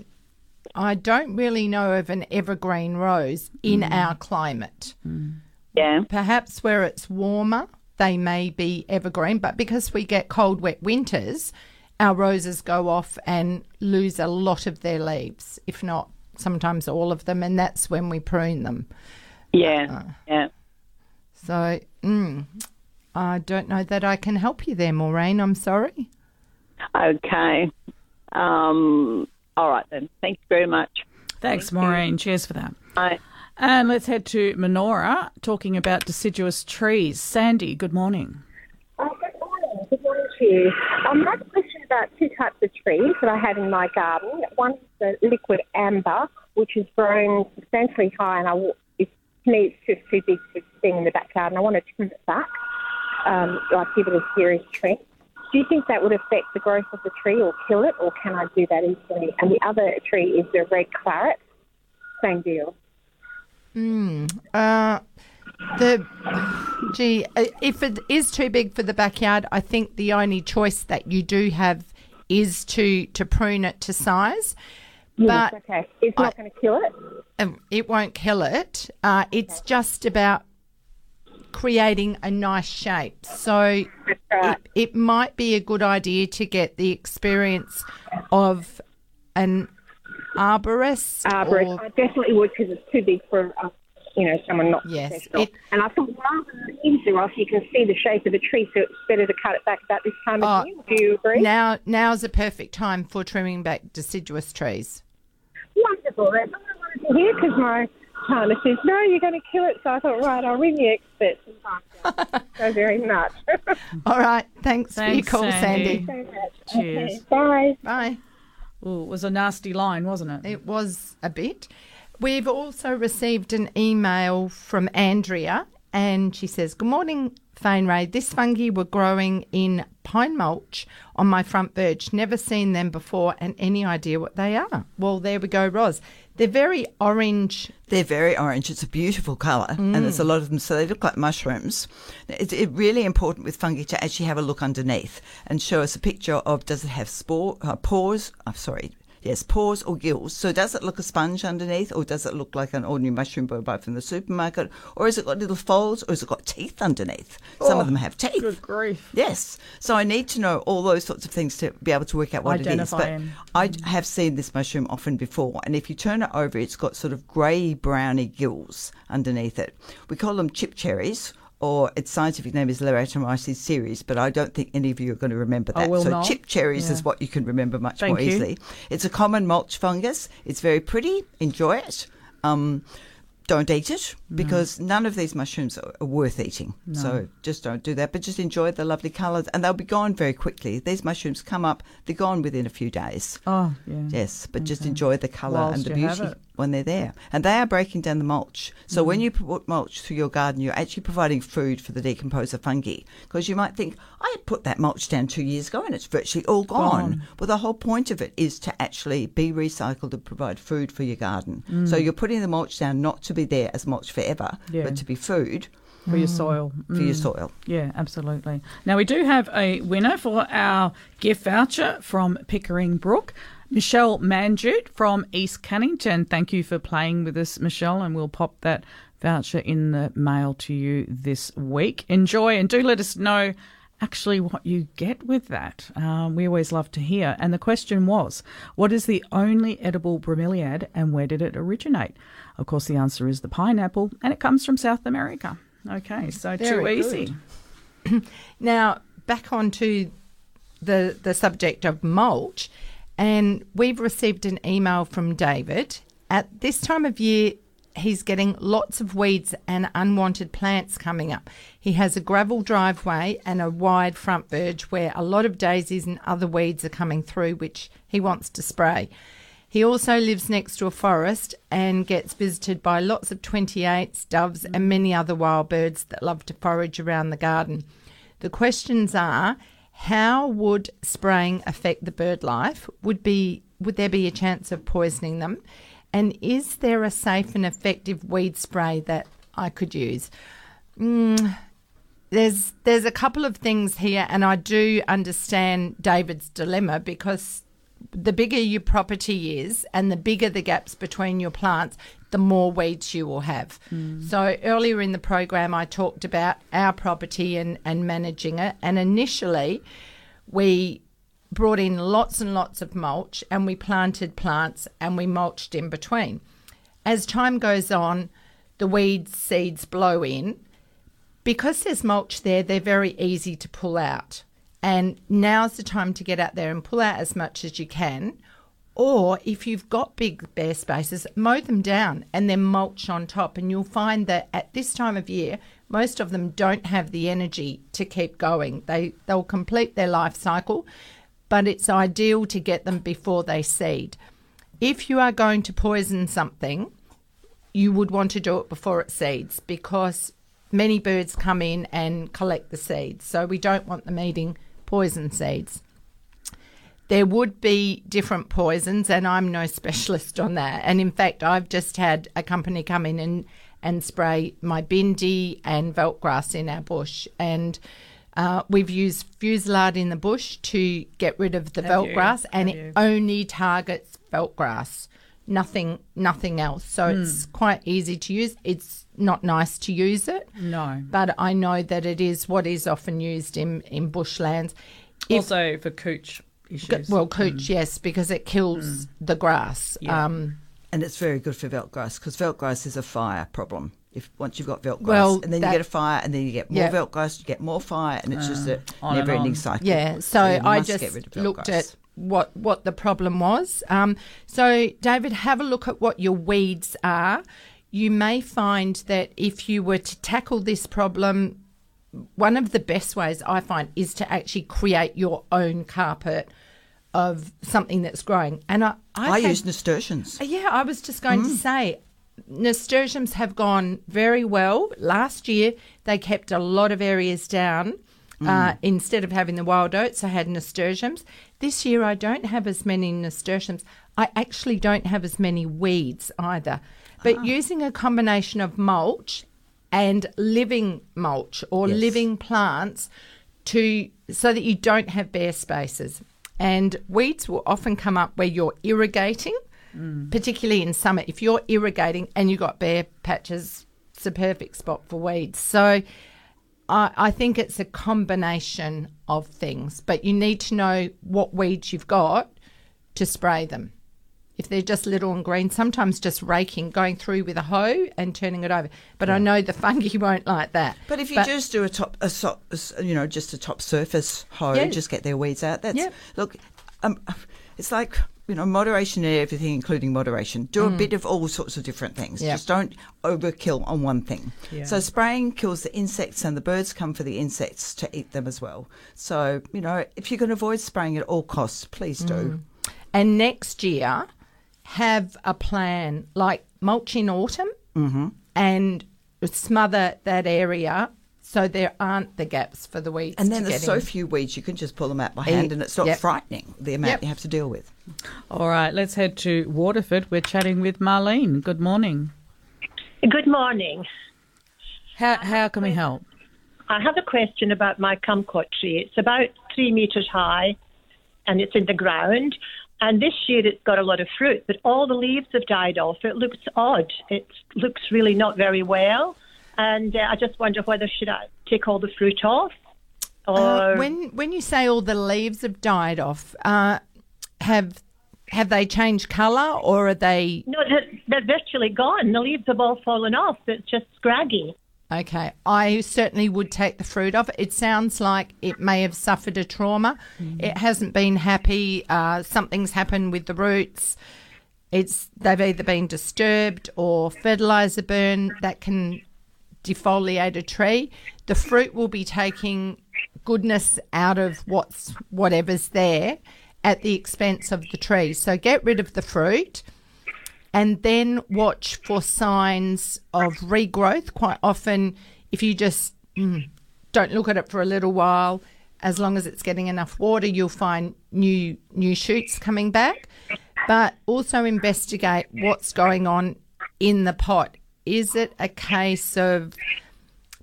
I don't really know of an evergreen rose in our climate. Yeah. Perhaps where it's warmer, they may be evergreen, but because we get cold, wet winters, our roses go off and lose a lot of their leaves, if not sometimes all of them, and that's when we prune them. Yeah. Yeah. So, mm, I don't know that I can help you there, Maureen. I'm sorry. Okay. Um, all right then. Thank you very much. Thanks, Maureen. Cheers for that. Bye. And let's head to Menora, talking about deciduous trees. Sandy, good morning. Oh, good morning. Good morning to you. Um, I have a question about two types of trees that I have in my garden. One is the liquid amber, which has grown substantially high, and I, wa- it's, to me it's just too big to sting in the backyard, and I want to trim it back, um, like give it a serious trim. Do you think that would affect the growth of the tree or kill it, or can I do that easily? And the other tree is the red claret. Same deal. Uh, the gee, uh, if it is too big for the backyard, I think the only choice that you do have is to to prune it to size. Yes, But okay. It's not going to kill it. um, it won't kill it. Uh, it's just about creating a nice shape. So right. it, it might be a good idea to get the experience of an arborist. arborist. or- I definitely would because it's too big for uh, you know someone not Yes, professional. it- and I thought rather than the are off, you can see the shape of the tree, so it's better to cut it back about this time Oh, of year. Do you agree? Now, now's a perfect time for trimming back deciduous trees. Wonderful. That's all I wanted to hear because my partner says no, you're going to kill it. So I thought, right, I'll ring the experts and find out. (laughs) so very much. All right, thanks, for your call, Sandy. Sandy. so much. Cheers. Okay, bye. Bye. Ooh, it was a nasty line, wasn't it? It was a bit. We've also received an email from Andrea, and she says, Good morning, Fane Ray. This fungi were growing in pine mulch on my front verge. Never seen them before, and any idea what they are? Well, there we go, Roz. They're very orange. They're very orange. It's a beautiful colour, and there's a lot of them, so they look like mushrooms. It's it really important with fungi to actually have a look underneath and show us a picture of does it have spore uh, pores? I'm sorry, Yes, pores or gills. So does it look a sponge underneath, or does it look like an ordinary mushroom we buy from the supermarket, or has it got little folds, or has it got teeth underneath? Some of them oh, have teeth. Good grief. Yes. So I need to know all those sorts of things to be able to work out what Identify it is. him. But I have seen this mushroom often before, and if you turn it over, it's got sort of grey browny gills underneath it. We call them chip cherries. Or its scientific name is Leratomyces ceres, but I don't think any of you are going to remember I that. so not. chip cherries Yeah. is what you can remember much Thank more you. easily. It's a common mulch fungus. It's very pretty. Enjoy it. Um, don't eat it because none of these mushrooms are, worth eating. So just don't do that. But just enjoy the lovely colours, and they'll be gone very quickly. These mushrooms come up; they're gone within a few days. Oh, yeah. Yes, but just enjoy the colour Whilst and the beauty. When they're there. And they are breaking down the mulch. So Mm. when you put mulch through your garden, you're actually providing food for the decomposer fungi. Because you might think, I put that mulch down two years ago and it's virtually all gone. Gone. Well, the whole point of it is to actually be recycled and provide food for your garden. So you're putting the mulch down not to be there as mulch forever, Mm. Yeah. but to be food For your soil. for your Mm. soil. Yeah, absolutely. Now, we do have a winner for our gift voucher from Pickering Brook. Michelle Manjute from East Cannington. Thank you for playing with us, Michelle, and we'll pop that voucher in the mail to you this week. Enjoy and do let us know actually what you get with that. Um, we always love to hear. And the question was what is the only edible bromeliad and where did it originate? Of course, the answer is the pineapple, and it comes from South America. Okay, so too Very easy. Now, back onto the the subject of mulch, and we've received an email from David. At this time of year, he's getting lots of weeds and unwanted plants coming up. He has a gravel driveway and a wide front verge where a lot of daisies and other weeds are coming through, which he wants to spray. He also lives next to a forest and gets visited by lots of 28s, doves, and many other wild birds that love to forage around the garden. The questions are how would spraying affect the bird life? Would be would there be a chance of poisoning them? And is there a safe and effective weed spray that I could use? Mm, there's there's a couple of things here, and I do understand David's dilemma because the bigger your property is and the bigger the gaps between your plants, the more weeds you will have. Mm. So earlier in the program, I talked about our property and, and managing it. And initially, we brought in lots and lots of mulch and we planted plants and we mulched in between. As time goes on, the weed seeds blow in because there's mulch there, they're very easy to pull out. And now's the time to get out there and pull out as much as you can. Or if you've got big bare spaces, mow them down and then mulch on top. And you'll find that at this time of year, most of them don't have the energy to keep going. They they'll complete their life cycle, but it's ideal to get them before they seed. If you are going to poison something, you would want to do it before it seeds because many birds come in and collect the seeds. So we don't want them eating poison seeds. There would be different poisons, and I'm no (laughs) specialist on that. And in fact, I've just had a company come in and, and spray my bindi and veld grass in our bush. And uh, we've used Fusilade in the bush to get rid of the Have veld you? grass, and Have it you? only targets veld grass, nothing, nothing else. So Hmm. it's quite easy to use. It's not nice to use it, No. but I know that it is what is often used in in bushlands. If- also for cooch issues. well, cooch, yes, because it kills the grass. Yeah. Um, And it's very good for veldgrass because veldgrass is a fire problem. If once you've got veldgrass, Well, and then that- you get a fire, and then you get more Yeah. veldgrass, you get more fire, and it's just a never-ending cycle. Yeah, so, you I must just get rid of looked veldgrass. at what what the problem was. Um, so, David, have a look at what your weeds are. You may find that if you were to tackle this problem, one of the best ways I find is to actually create your own carpet of something that's growing. And I, I've I had- use nasturtiums. Yeah, I was just going Mm. to say nasturtiums have gone very well. Last year, they kept a lot of areas down. Uh, Mm. instead of having the wild oats, I had nasturtiums. This year, I don't have as many nasturtiums. I actually don't have as many weeds either. But Ah. using a combination of mulch and living mulch or Yes. living plants to so that you don't have bare spaces. And weeds will often come up where you're irrigating, mm. particularly in summer. If you're irrigating and you've got bare patches, it's a perfect spot for weeds. So I, I think it's a combination of things, but you need to know what weeds you've got to spray them. If they're just little and green, sometimes just raking, going through with a hoe and turning it over. But I know the fungi (laughs) won't like that. But if you just do a top, a so, you know, just a top surface hoe, Yeah. just get their weeds out. That's Yep. look, um, it's like you know, moderation in everything, including moderation. Do a bit of all sorts of different things. Yep. Just don't overkill on one thing. Yeah. So spraying kills the insects, and the birds come for the insects to eat them as well. So you know, if you can avoid spraying at all costs, please do. And next year, have a plan like mulch in autumn mm-hmm. and smother that area so there aren't the gaps for the weeds. And then to there's get so in. few weeds you can just pull them out by hand, and it's not yep. frightening the amount Yep. you have to deal with. All right, let's head to Waterford. We're chatting with Marlene. Good morning. Good morning. How, how can we help? I have a question about my kumquat tree. It's about three meters high and it's in the ground. And this year it's got a lot of fruit, but all the leaves have died off. It looks odd. It looks really not very well. And uh, I just wonder whether should I take all the fruit off or Uh, when when you say all the leaves have died off, uh, have have they changed colour or are they no, they're, they're virtually gone. The leaves have all fallen off. It's just scraggy. Okay, I certainly would take the fruit off. It sounds like it may have suffered a trauma. It hasn't been happy. Uh, something's happened with the roots. It's they've either been disturbed or fertilizer burn that can defoliate a tree. The fruit will be taking goodness out of what's whatever's there at the expense of the tree. So get rid of the fruit and then watch for signs of regrowth. Quite often, if you just mm, don't look at it for a little while, as long as it's getting enough water, you'll find new new shoots coming back. But also investigate what's going on in the pot. Is it a case of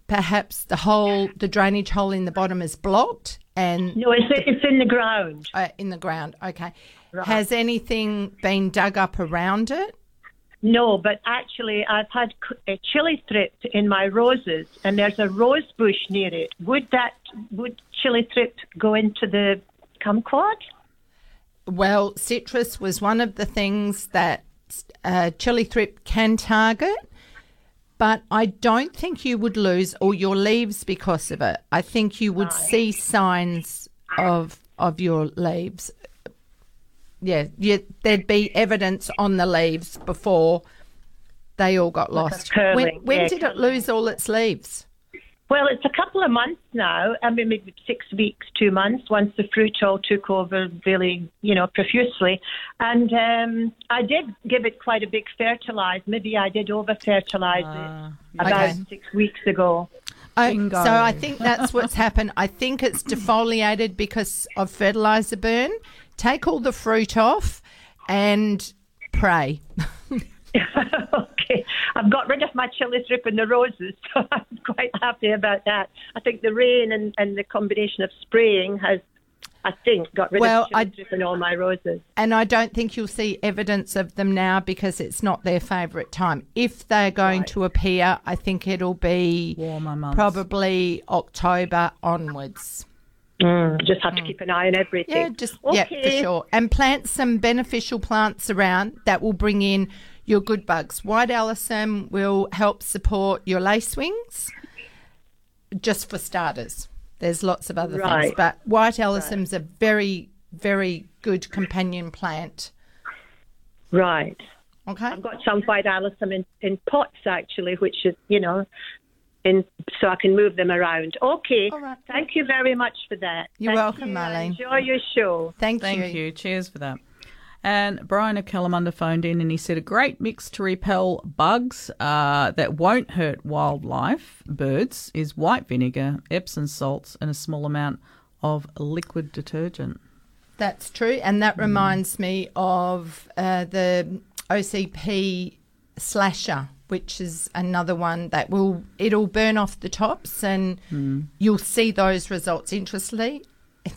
perhaps the hole, the drainage hole in the bottom is blocked and No, it's, it's in the ground. uh, in the ground? Okay. Has anything been dug up around it? No, but actually, I've had a chili thrip in my roses, and there's a rose bush near it. Would that would chili thrip go into the kumquat? Well, citrus was one of the things that uh, chili thrip can target, but I don't think you would lose all your leaves because of it. I think you would see signs of of your leaves. Yeah, yeah, there'd be evidence on the leaves before they all got lost. curling, when when yeah, did it lose all its leaves? Well, it's a couple of months now. I mean, maybe six weeks, two months. Once the fruit all took over, really, you know, profusely, and um, I did give it quite a big fertilize. Maybe I did over fertilize it about Okay. six weeks ago. Oh, Bingo. so I think that's what's happened. I think it's defoliated because of fertilizer burn. Take all the fruit off and pray. (laughs) (laughs) okay, (laughs) I've got rid of my chili thrip and the roses, (laughs) so I'm quite happy about that. I think the rain and, and the combination of spraying has, I think, got rid Well, of the chili I- strip and all my roses. And I don't think you'll see evidence of them now because it's not their favourite time. If they're going to appear, I think it'll be Warmer months. probably October onwards. Mm, just have to mm. keep an eye on everything. Yeah, just yeah, for sure. And plant some beneficial plants around that will bring in your good bugs. White alyssum will help support your lacewings, just for starters. There's lots of other things, but white alyssum's a very, very good companion plant. Right. Okay. I've got some white alyssum in, in pots actually, which is you know, in so I can move them around. Okay. All right. Thank you very much for that. You're Thank welcome, you. Marlene. Enjoy your show. Thank, Thank you. Cheers for that. And Brian of Kalamunda phoned in and he said a great mix to repel bugs uh, that won't hurt wildlife, birds, is white vinegar, Epsom salts, and a small amount of liquid detergent. That's true, and that reminds me of uh, the OCP slasher, which is another one that will it'll burn off the tops, and you'll see those results instantly. (laughs)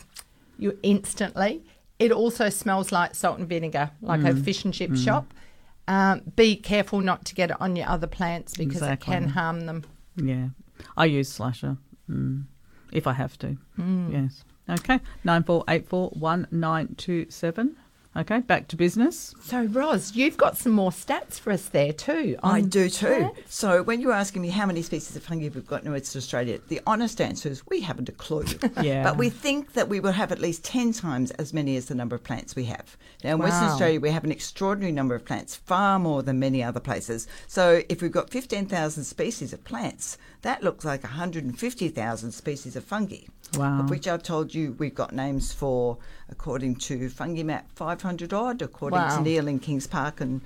You instantly, it also smells like salt and vinegar, like Mm. a fish and chip shop. Um, be careful not to get it on your other plants because Exactly. it can harm them. Yeah, I use slasher mm. if I have to. Mm. Yes. Okay. Nine four eight four one nine two seven. Okay. Back to business. So, Ros, you've got some more stats for us there too. I do too. plants. So when you're asking me how many species of fungi we've got in Western Australia, the honest answer is we haven't a clue. (laughs) Yeah. But we think that we will have at least 10 times as many as the number of plants we have. Now, in Western Australia, we have an extraordinary number of plants, far more than many other places. So if we've got 15,000 species of plants, that looks like 150,000 species of fungi. Wow. Of which I've told you we've got names for, according to Fungimap, 500 odd, according Wow. to Neale in Kings Park and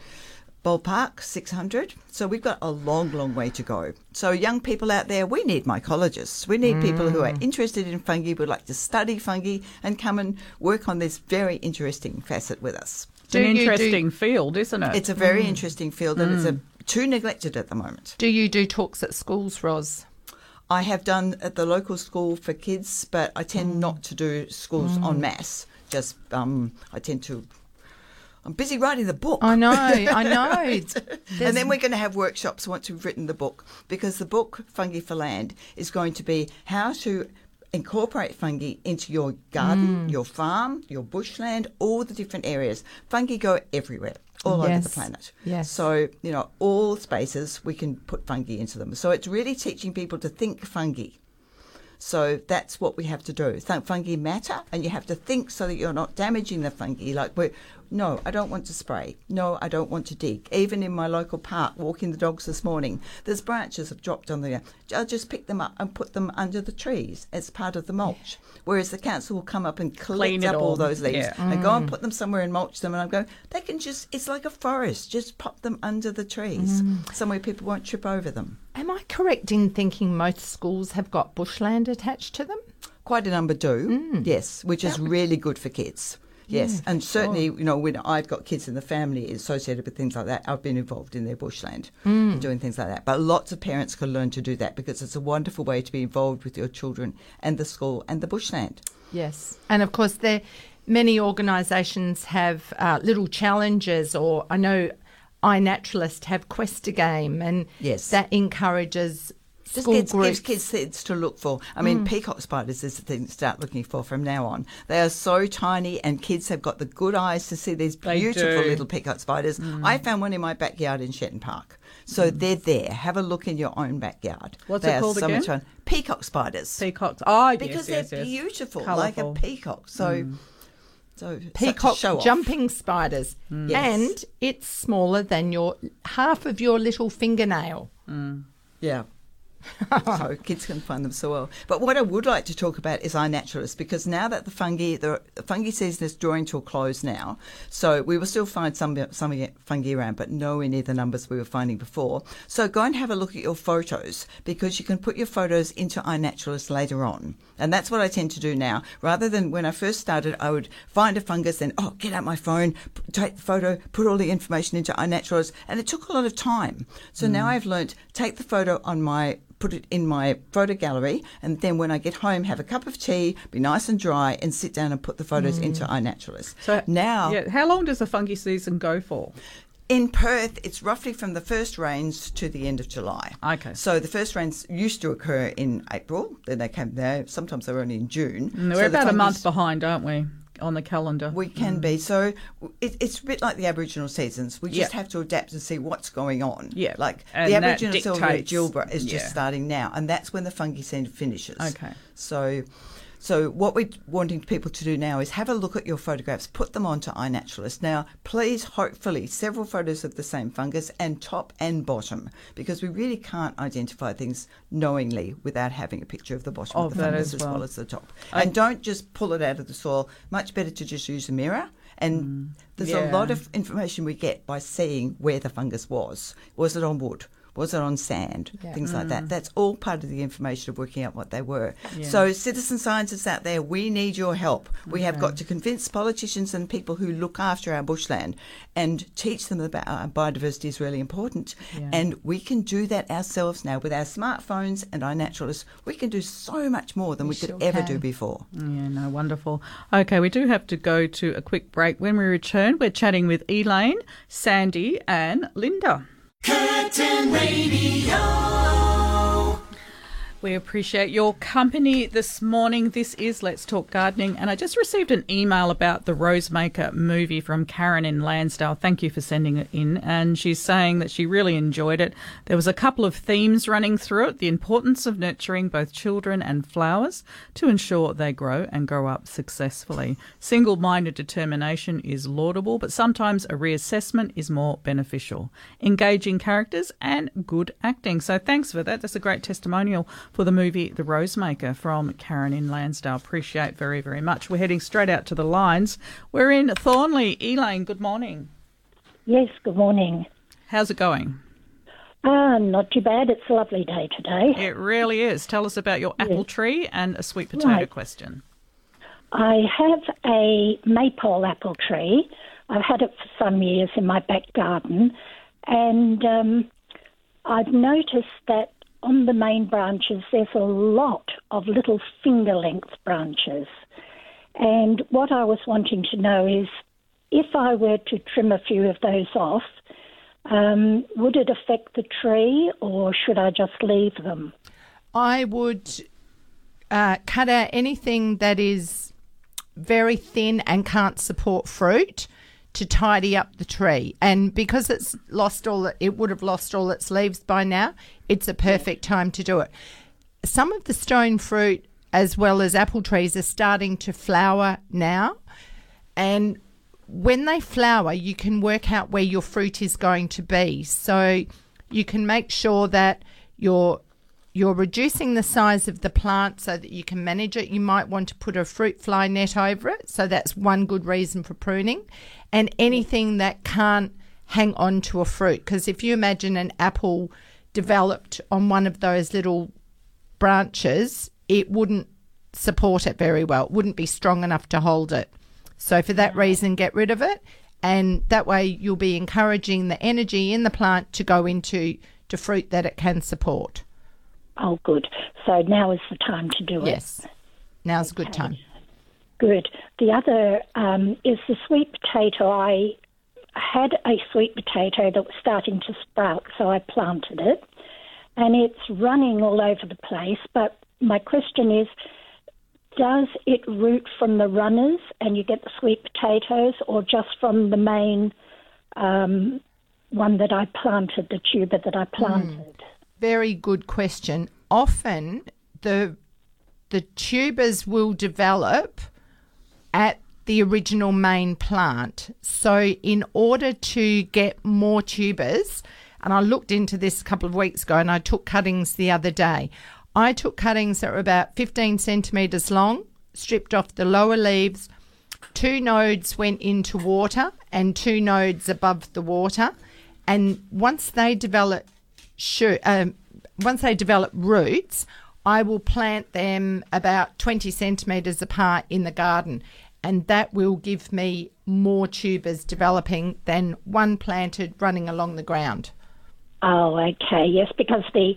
Bold Park, 600. So we've got a long, long way to go. So, young people out there, we need mycologists. We need people who are mm. interested in fungi, would like to study fungi, and come and work on this very interesting facet with us. It's an Do you do- interesting field, isn't it? It's a very mm. interesting field, and it's a, mm. too neglected at the moment. Do you do talks at schools, Ros? I have done at the local school for kids, but I tend not to do schools en masse. Just um, I tend to. I'm busy writing the book. I know, I (laughs) know. and then we're going to have workshops once we've written the book because the book Fungi for Land is going to be how to incorporate fungi into your garden, your farm, your bushland, all the different areas. Fungi go everywhere. All over the planet. yes. So, you know, all spaces we can put fungi into them. So it's really teaching people to think fungi. So that's what we have to do. Fungi matter, and you have to think so that you're not damaging the fungi. Like, we're, no, I don't want to spray. No, I don't want to dig. Even in my local park, walking the dogs this morning, there's branches have dropped on the. I'll just pick them up and put them under the trees as part of the mulch. Whereas the council will come up and collect Clean up all all. those leaves Yeah. and go and mm. put them somewhere and mulch them. And I'm going, they can just, it's like a forest. Just pop them under the trees, mm. somewhere people won't trip over them. Am I correct in thinking most schools have got bushland attached to them? Quite a number do, mm. yes, which is really good for kids. Yes, and certainly, you know, when I've got kids in the family associated with things like that, I've been involved in their bushland doing things like that. But lots of parents can learn to do that because it's a wonderful way to be involved with your children and the school and the bushland. Yes, and of course, there many organisations have uh, little challenges, or I know iNaturalist have QuestaGame, and Yes. that encourages Just gives, gives kids things to look for. I mean, mm. peacock spiders is the thing to start looking for from now on. They are so tiny, and kids have got the good eyes to see these beautiful little peacock spiders. Mm. I found one in my backyard in Shenton Park. So mm. they're there. Have a look in your own backyard. What's they it called so again? much fun. Peacock spiders. Peacocks. Oh, because yes, yes, they're yes. beautiful, Colourful. like a peacock. So, so peacock jumping spiders, Yes. and it's smaller than your half of your little fingernail. Yeah. So (laughs) oh, kids can find them so well. But what I would like to talk about is iNaturalist because now that the fungi the, fungi season is drawing to a close now, so we will still find some some fungi around, but nowhere near the numbers we were finding before. So go and have a look at your photos because you can put your photos into iNaturalist later on, and that's what I tend to do now. Rather than when I first started, I would find a fungus and oh get out my phone, take the photo, put all the information into iNaturalist, and it took a lot of time. So mm. now I've learnt take the photo on my put it in my photo gallery, and then when I get home, have a cup of tea, be nice and dry, and sit down and put the photos into iNaturalist. So now, yeah, how long does the fungi season go for? in Perth, it's roughly from the first rains to the end of July. Okay. So the first rains used to occur in April. Then they came there. Sometimes they were only in June. Mm, We're the about a month behind, aren't we, on the calendar? We can be. So it, it's a bit like the Aboriginal seasons. We just Yeah. have to adapt and see what's going on. Yeah. Like And the Aboriginal silver at dictates- Djilba is yeah. just starting now, and that's when the fungi season finishes. Okay. So. So what we're wanting people to do now is have a look at your photographs, put them onto iNaturalist. Now, please, hopefully, several photos of the same fungus and top and bottom, because we really can't identify things knowingly without having a picture of the bottom Of of the fungus as as well. well. as the top. I- and don't just pull it out of the soil. Much better to just use a mirror. And there's a Mm. Lot of information we get by seeing where the fungus was. Was it on wood? Was it on sand? Yeah. Things like that. That's all part of the information of working out what they were. Yeah. So, citizen scientists out there, we need your help. We have got to convince politicians and people who look after our bushland and teach them about uh, biodiversity is really important. Yeah. And we can do that ourselves now with our smartphones and our naturalists. We can do so much more than we, could sure ever can. do before. Yeah, no, wonderful. Okay, we do have to go to a quick break. When we return, we're chatting with Elaine, Sandy, and Linda. Curtin Radio. We appreciate your company this morning. This is Let's Talk Gardening, and I just received an email about the Rosemaker movie from Karen in Landsdale. Thank you for sending it in. And she's saying that she really enjoyed it. There was a couple of themes running through it the importance of nurturing both children and flowers to ensure they grow and grow up successfully. Single minded determination is laudable, but sometimes a reassessment is more beneficial. Engaging characters and good acting. So thanks for that. That's a great testimonial for the movie The Rosemaker from Karen in Landsdale. Appreciate very, very much. We're heading straight out to the lines. We're in Thornlie. Elaine, good morning. Yes, good morning. How's it going? Ah, not too bad. It's a lovely day today. It really is. Tell us about your apple tree and a sweet potato Right. question. I have a maypole apple tree. I've had it for some years in my back garden, and um, I've noticed that on the main branches there's a lot of little finger length branches. And what I was wanting to know is if I were to trim a few of those off, um, would it affect the tree or should I just leave them? I would uh, cut out anything that is very thin and can't support fruit to tidy up the tree. And because it's lost all, it would have lost all its leaves by now. It's a perfect time to do it. Some of the stone fruit, as well as apple trees, are starting to flower now, and when they flower, you can work out where your fruit is going to be. So you can make sure that you're you're reducing the size of the plant so that you can manage it. You might want to put a fruit fly net over it. So that's one good reason for pruning. And anything that can't hang on to a fruit. Because if you imagine an apple developed on one of those little branches, it wouldn't support it very well. It wouldn't be strong enough to hold it. So for that mm. reason, get rid of it. And that way you'll be encouraging the energy in the plant to go into to fruit that it can support. Oh, good. So now is the time to do it. Yes. Now's a good time. Good. The other um, is the sweet potato. I had a sweet potato that was starting to sprout, so I planted it, and it's running all over the place. But my question is, does it root from the runners and you get the sweet potatoes, or just from the main um, one that I planted, the tuber that I planted? Very good question. Often the the tubers will develop at the original main plant. So in order to get more tubers, and I looked into this a couple of weeks ago and I took cuttings the other day. I took cuttings that were about 15 centimetres long, stripped off the lower leaves. Two nodes went into water and two nodes above the water. And once they develop shoot, um, once they develop roots, I will plant them about 20 centimetres apart in the garden. And that will give me more tubers developing than one planted running along the ground. Oh, okay. Yes, because the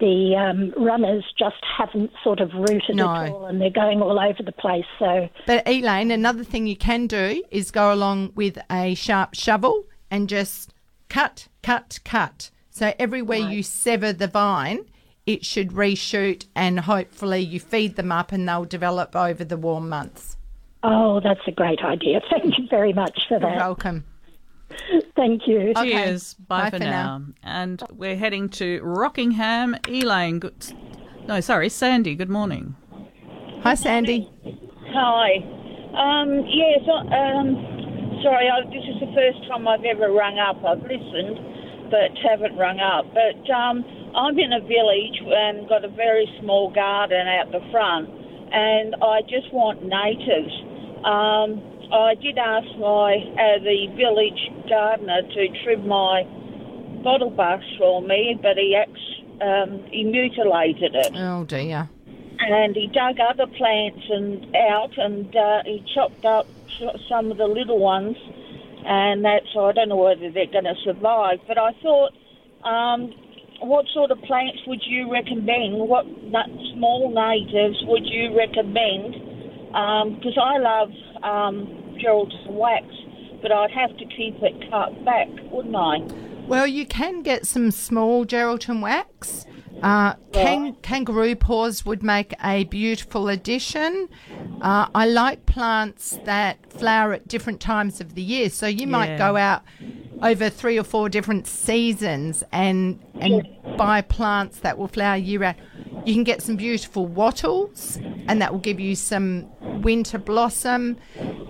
the um, runners just haven't sort of rooted No. at all, and they're going all over the place. So But Elaine, another thing you can do is go along with a sharp shovel and just cut, cut, cut. So everywhere you sever the vine, it should reshoot and hopefully you feed them up and they'll develop over the warm months. Oh, that's a great idea. (laughs) Thank you very much for that. You're that. welcome. Thank you. Cheers. Bye, for, now. And we're heading to Rockingham. Elaine, good. No, sorry, Sandy. Good morning. Hi, Sandy. Hi. Um, yes, um, sorry, I, this is the first time I've ever rung up. I've listened, but haven't rung up. But um, I'm in a village and got a very small garden out the front, and I just want natives. Um, I did ask my uh, the village gardener to trim my bottle bath for me, but he ex- um, he mutilated it. Oh dear. and he dug other plants and out and uh, he chopped up some of the little ones and that's I don't know whether they're going to survive but I thought um, what sort of plants would you recommend? What small natives would you recommend? Because I love um, Geraldton wax but I'd have to keep it cut back wouldn't I? Well, you can get some small Geraldton wax. Uh, kang- kangaroo paws would make a beautiful addition. Uh, I like plants that flower at different times of the year, so you might Yeah. go out over three or four different seasons and and buy plants that will flower year round. You can get some beautiful wattles, and that will give you some winter blossom.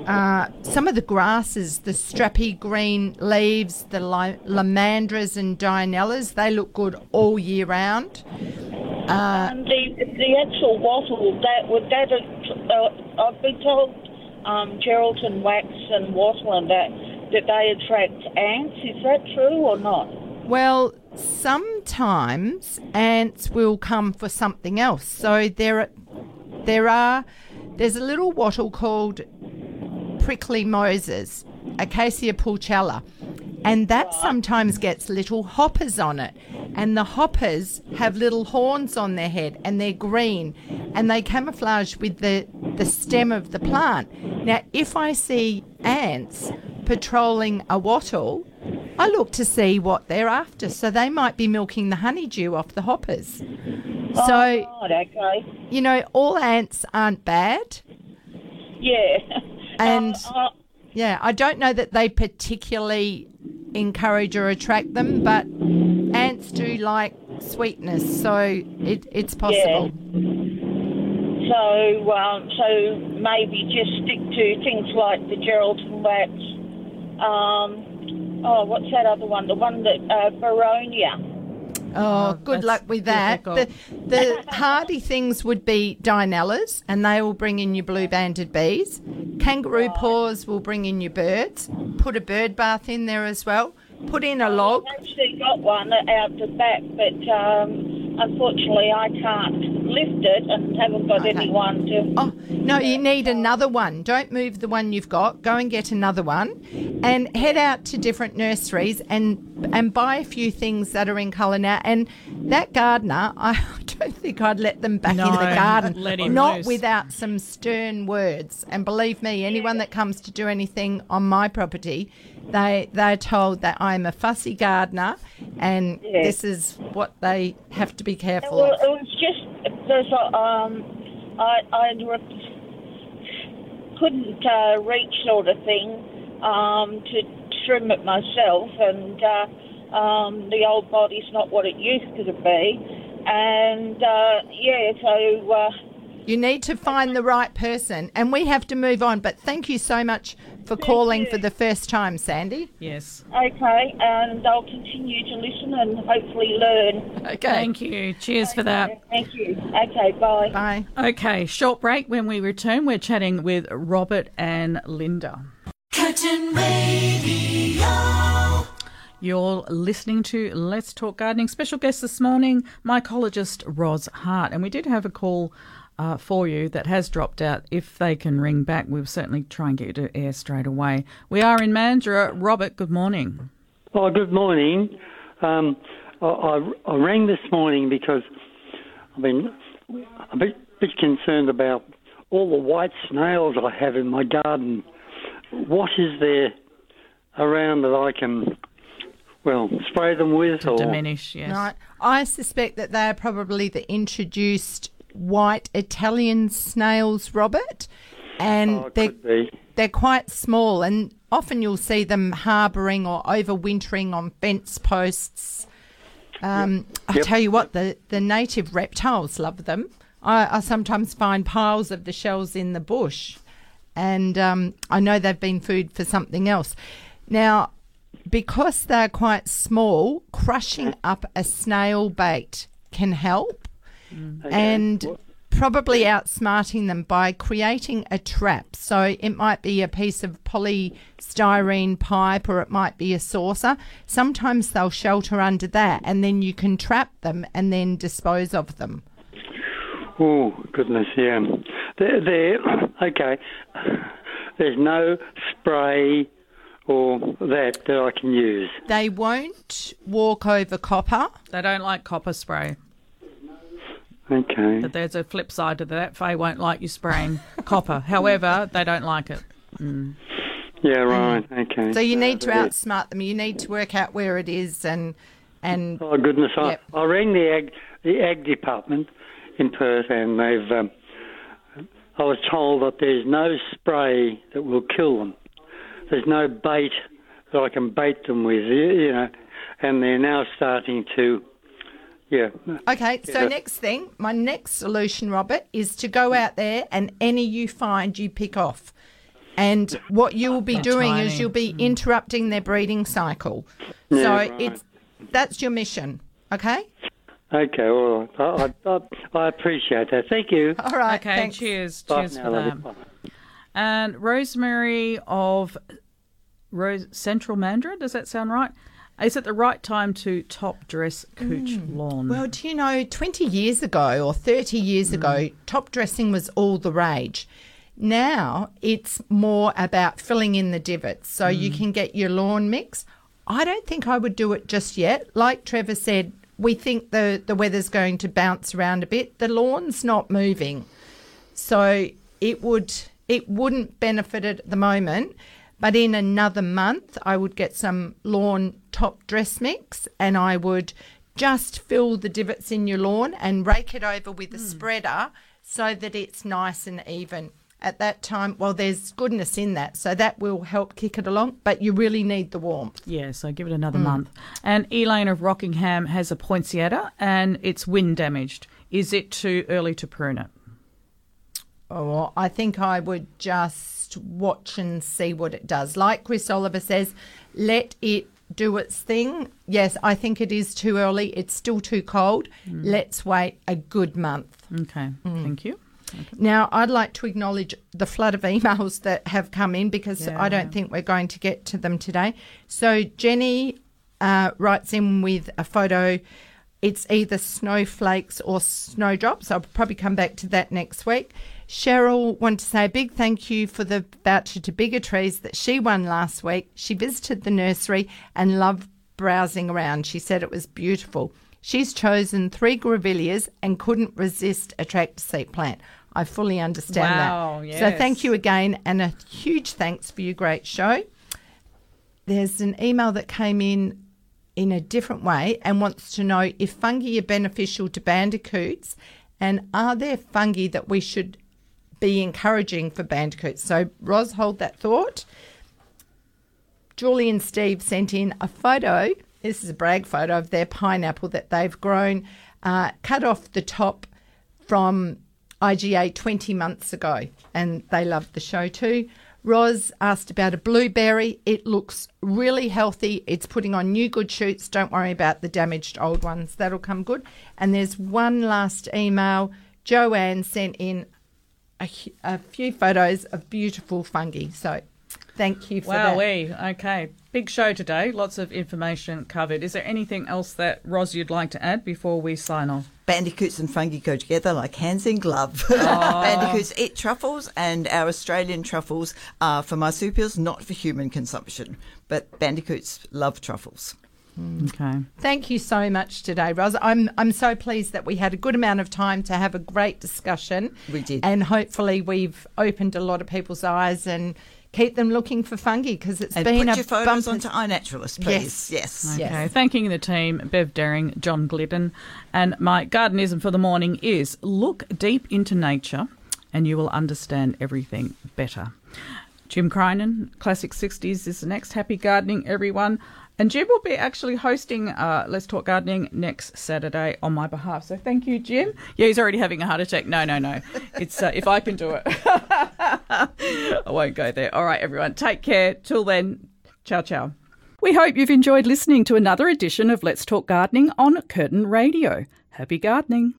Uh, some of the grasses, the strappy green leaves, the li- lomandras and dianellas, they look good all year round. Uh, Um, the the actual wattle that would that uh, I've been told um, Geraldton wax and wattle and that that they attract ants. Is that true or not? Well, sometimes ants will come for something else. So there, are, there are, there's a little wattle called prickly Moses, Acacia pulchella, and that sometimes gets little hoppers on it. And the hoppers have little horns on their head, and they're green, and they camouflage with the the stem of the plant. Now, if I see ants patrolling a wattle, I look to see what they're after. So they might be milking the honeydew off the hoppers. So, Right, okay. you know, all ants aren't bad. Yeah. And (laughs) Uh, yeah, I don't know that they particularly encourage or attract them, but ants do like sweetness, so it, it's possible. Yeah. so um, so maybe just stick to things like the Geraldton wax. Um, oh, what's that other one? The one that uh, Boronia. Oh, good luck with that. The, the (laughs) hardy things would be dianellas, and they will bring in your blue banded bees. Kangaroo paws will bring in your birds. Put a bird bath in there as well. Put in a log. I've actually got one out the back, but um, unfortunately I can't lift it and haven't got anyone to. Oh, no, you need another one. Don't move the one you've got. Go and get another one and head out to different nurseries and and buy a few things that are in colour now. And that gardener, (laughs) I don't think I'd let them back No, into the garden. (laughs) let him Not loose. without some stern words. And believe me, anyone that comes to do anything on my property, they they're told that I'm a fussy gardener and Yeah. this is what they have to be careful Well, of. it was just there's um, I I couldn't uh, reach sort of thing um, to trim it myself, and uh, um, the old body's not what it used to be, and uh, yeah, so. Uh, You need to find the right person, and we have to move on. But thank you so much for calling for the first time, Sandy. Yes. Okay, and I'll continue to listen and hopefully learn. Okay. Thank you. Cheers for that. Thank you. Okay, bye. Bye. Okay, short break. When we return, we're chatting with Robert and Linda. Curtin Radio. You're listening to Let's Talk Gardening. Special guest this morning, mycologist Roz Hart. And we did have a call uh, for you that has dropped out. If they can ring back, we'll certainly try and get you to air straight away. We are in Mandurah. Robert, good morning. Oh, good morning. Um, I, I, I rang this morning because I've been a bit, bit concerned about all the white snails I have in my garden. What is there around that I can, well, spray them with or Diminish, yes. Right. I suspect that they are probably the introduced white Italian snails, Robert, and Oh, they're they're quite small, and often you'll see them harbouring or overwintering on fence posts. Um, I Yep. tell you what, the, the native reptiles love them. I, I sometimes find piles of the shells in the bush, and um, I know they've been food for something else. Now, because they're quite small, crushing up a snail bait can help. Mm. And probably outsmarting them by creating a trap. So it might be a piece of polystyrene pipe or it might be a saucer. Sometimes they'll shelter under that and then you can trap them and then dispose of them. Oh goodness, yeah. There, there. Okay. There's no spray or that that I can use. They won't walk over copper. They don't like copper spray. Okay. But there's a flip side to that. Faye won't like you spraying copper. (laughs) However, they don't like it. Mm. Yeah. Right. Okay. So you need to Yeah. outsmart them. You need to work out where it is and and Oh goodness! Yep. I, I rang the ag the ag department in Perth, and they've. Um, I was told that there's no spray that will kill them. There's no bait that I can bait them with, you you know, and they're now starting to. Yeah. Okay, so Yeah. next thing, my next solution, Robert, is to go out there and any you find, you pick off. And what you will be They're doing tiny. is you'll be Mm. interrupting their breeding cycle. Yeah, so right. it's that's your mission. Okay. Okay. Well, I, I, I appreciate that. Thank you. All right. Okay, thanks. cheers. Bye cheers for lady. that. Bye. And Rosemary of Rose Central Mandurah, does that sound right? Is it the right time to top dress cooch mm. lawn? Well, do you know, 20 years ago or 30 years ago, mm. top dressing was all the rage. Now it's more about filling in the divots so you mm. can get your lawn mix. I don't think I would do it just yet. Like Trevor said, we think the, the weather's going to bounce around a bit. The lawn's not moving. So it would it wouldn't benefit it at the moment, but in another month I would get some lawn top dress mix and I would just fill the divots in your lawn and rake it over with a hmm. spreader so that it's nice and even. At that time, well, there's goodness in that, so that will help kick it along, but you really need the warmth. Yeah, so give it another hmm. month. And Elaine of Rockingham has a poinsettia and it's wind damaged. Is it too early to prune it? Oh, I think I would just watch and see what it does. Like Chris Oliver says, let it do its thing. Yes, I think it is too early. It's still too cold. Let's wait a good month. Okay, thank you. Now, I'd like to acknowledge the flood of emails (laughs) that have come in because Yeah. I don't think we're going to get to them today. So, Jenny uh, writes in with a photo. It's either snowflakes or snowdrops. I'll probably come back to that next week. Cheryl wanted to say a big thank you for the voucher to Bigger Trees that she won last week. She visited the nursery and loved browsing around. She said it was beautiful. She's chosen three grevilleas and couldn't resist a tractor seat plant. I fully understand Wow, that. So thank you again and a huge thanks for your great show. There's an email that came in in a different way and wants to know if fungi are beneficial to bandicoots and are there fungi that we should be encouraging for bandicoots. So, Ros, hold that thought. Julie and Steve sent in a photo. This is a brag photo of their pineapple that they've grown, uh, cut off the top from IGA 20 months ago, and they loved the show too. Ros asked about a blueberry. It looks really healthy. It's putting on new good shoots. Don't worry about the damaged old ones. That'll come good. And there's one last email. Joanne sent in a, a few photos of beautiful fungi. So thank you for Wow, that. we okay. Big show today. Lots of information covered. Is there anything else that Ros you'd like to add before we sign off? Bandicoots and fungi go together like hands in glove. (laughs) Bandicoots eat truffles, and our Australian truffles are for marsupials, not for human consumption. But bandicoots love truffles. Okay. Thank you so much today, Ros. I'm I'm so pleased that we had a good amount of time to have a great discussion. We did. and hopefully we've opened a lot of people's eyes and keep them looking for fungi because it's And been put a your photos bumper- onto iNaturalist, please. Yes. Okay. Yes. Thanking the team, Bev Daring, John Glidden. And my gardenism for the morning is look deep into nature and you will understand everything better. Jim Crinan, Classic 60s is the next. Happy gardening, everyone. And Jim will be actually hosting uh, Let's Talk Gardening next Saturday on my behalf. So thank you, Jim. Yeah, he's already having a heart attack. No, no, no. It's uh, if I can do it. (laughs) I won't go there. All right, everyone. Take care. Till then, ciao, ciao. We hope you've enjoyed listening to another edition of Let's Talk Gardening on Curtin Radio. Happy gardening.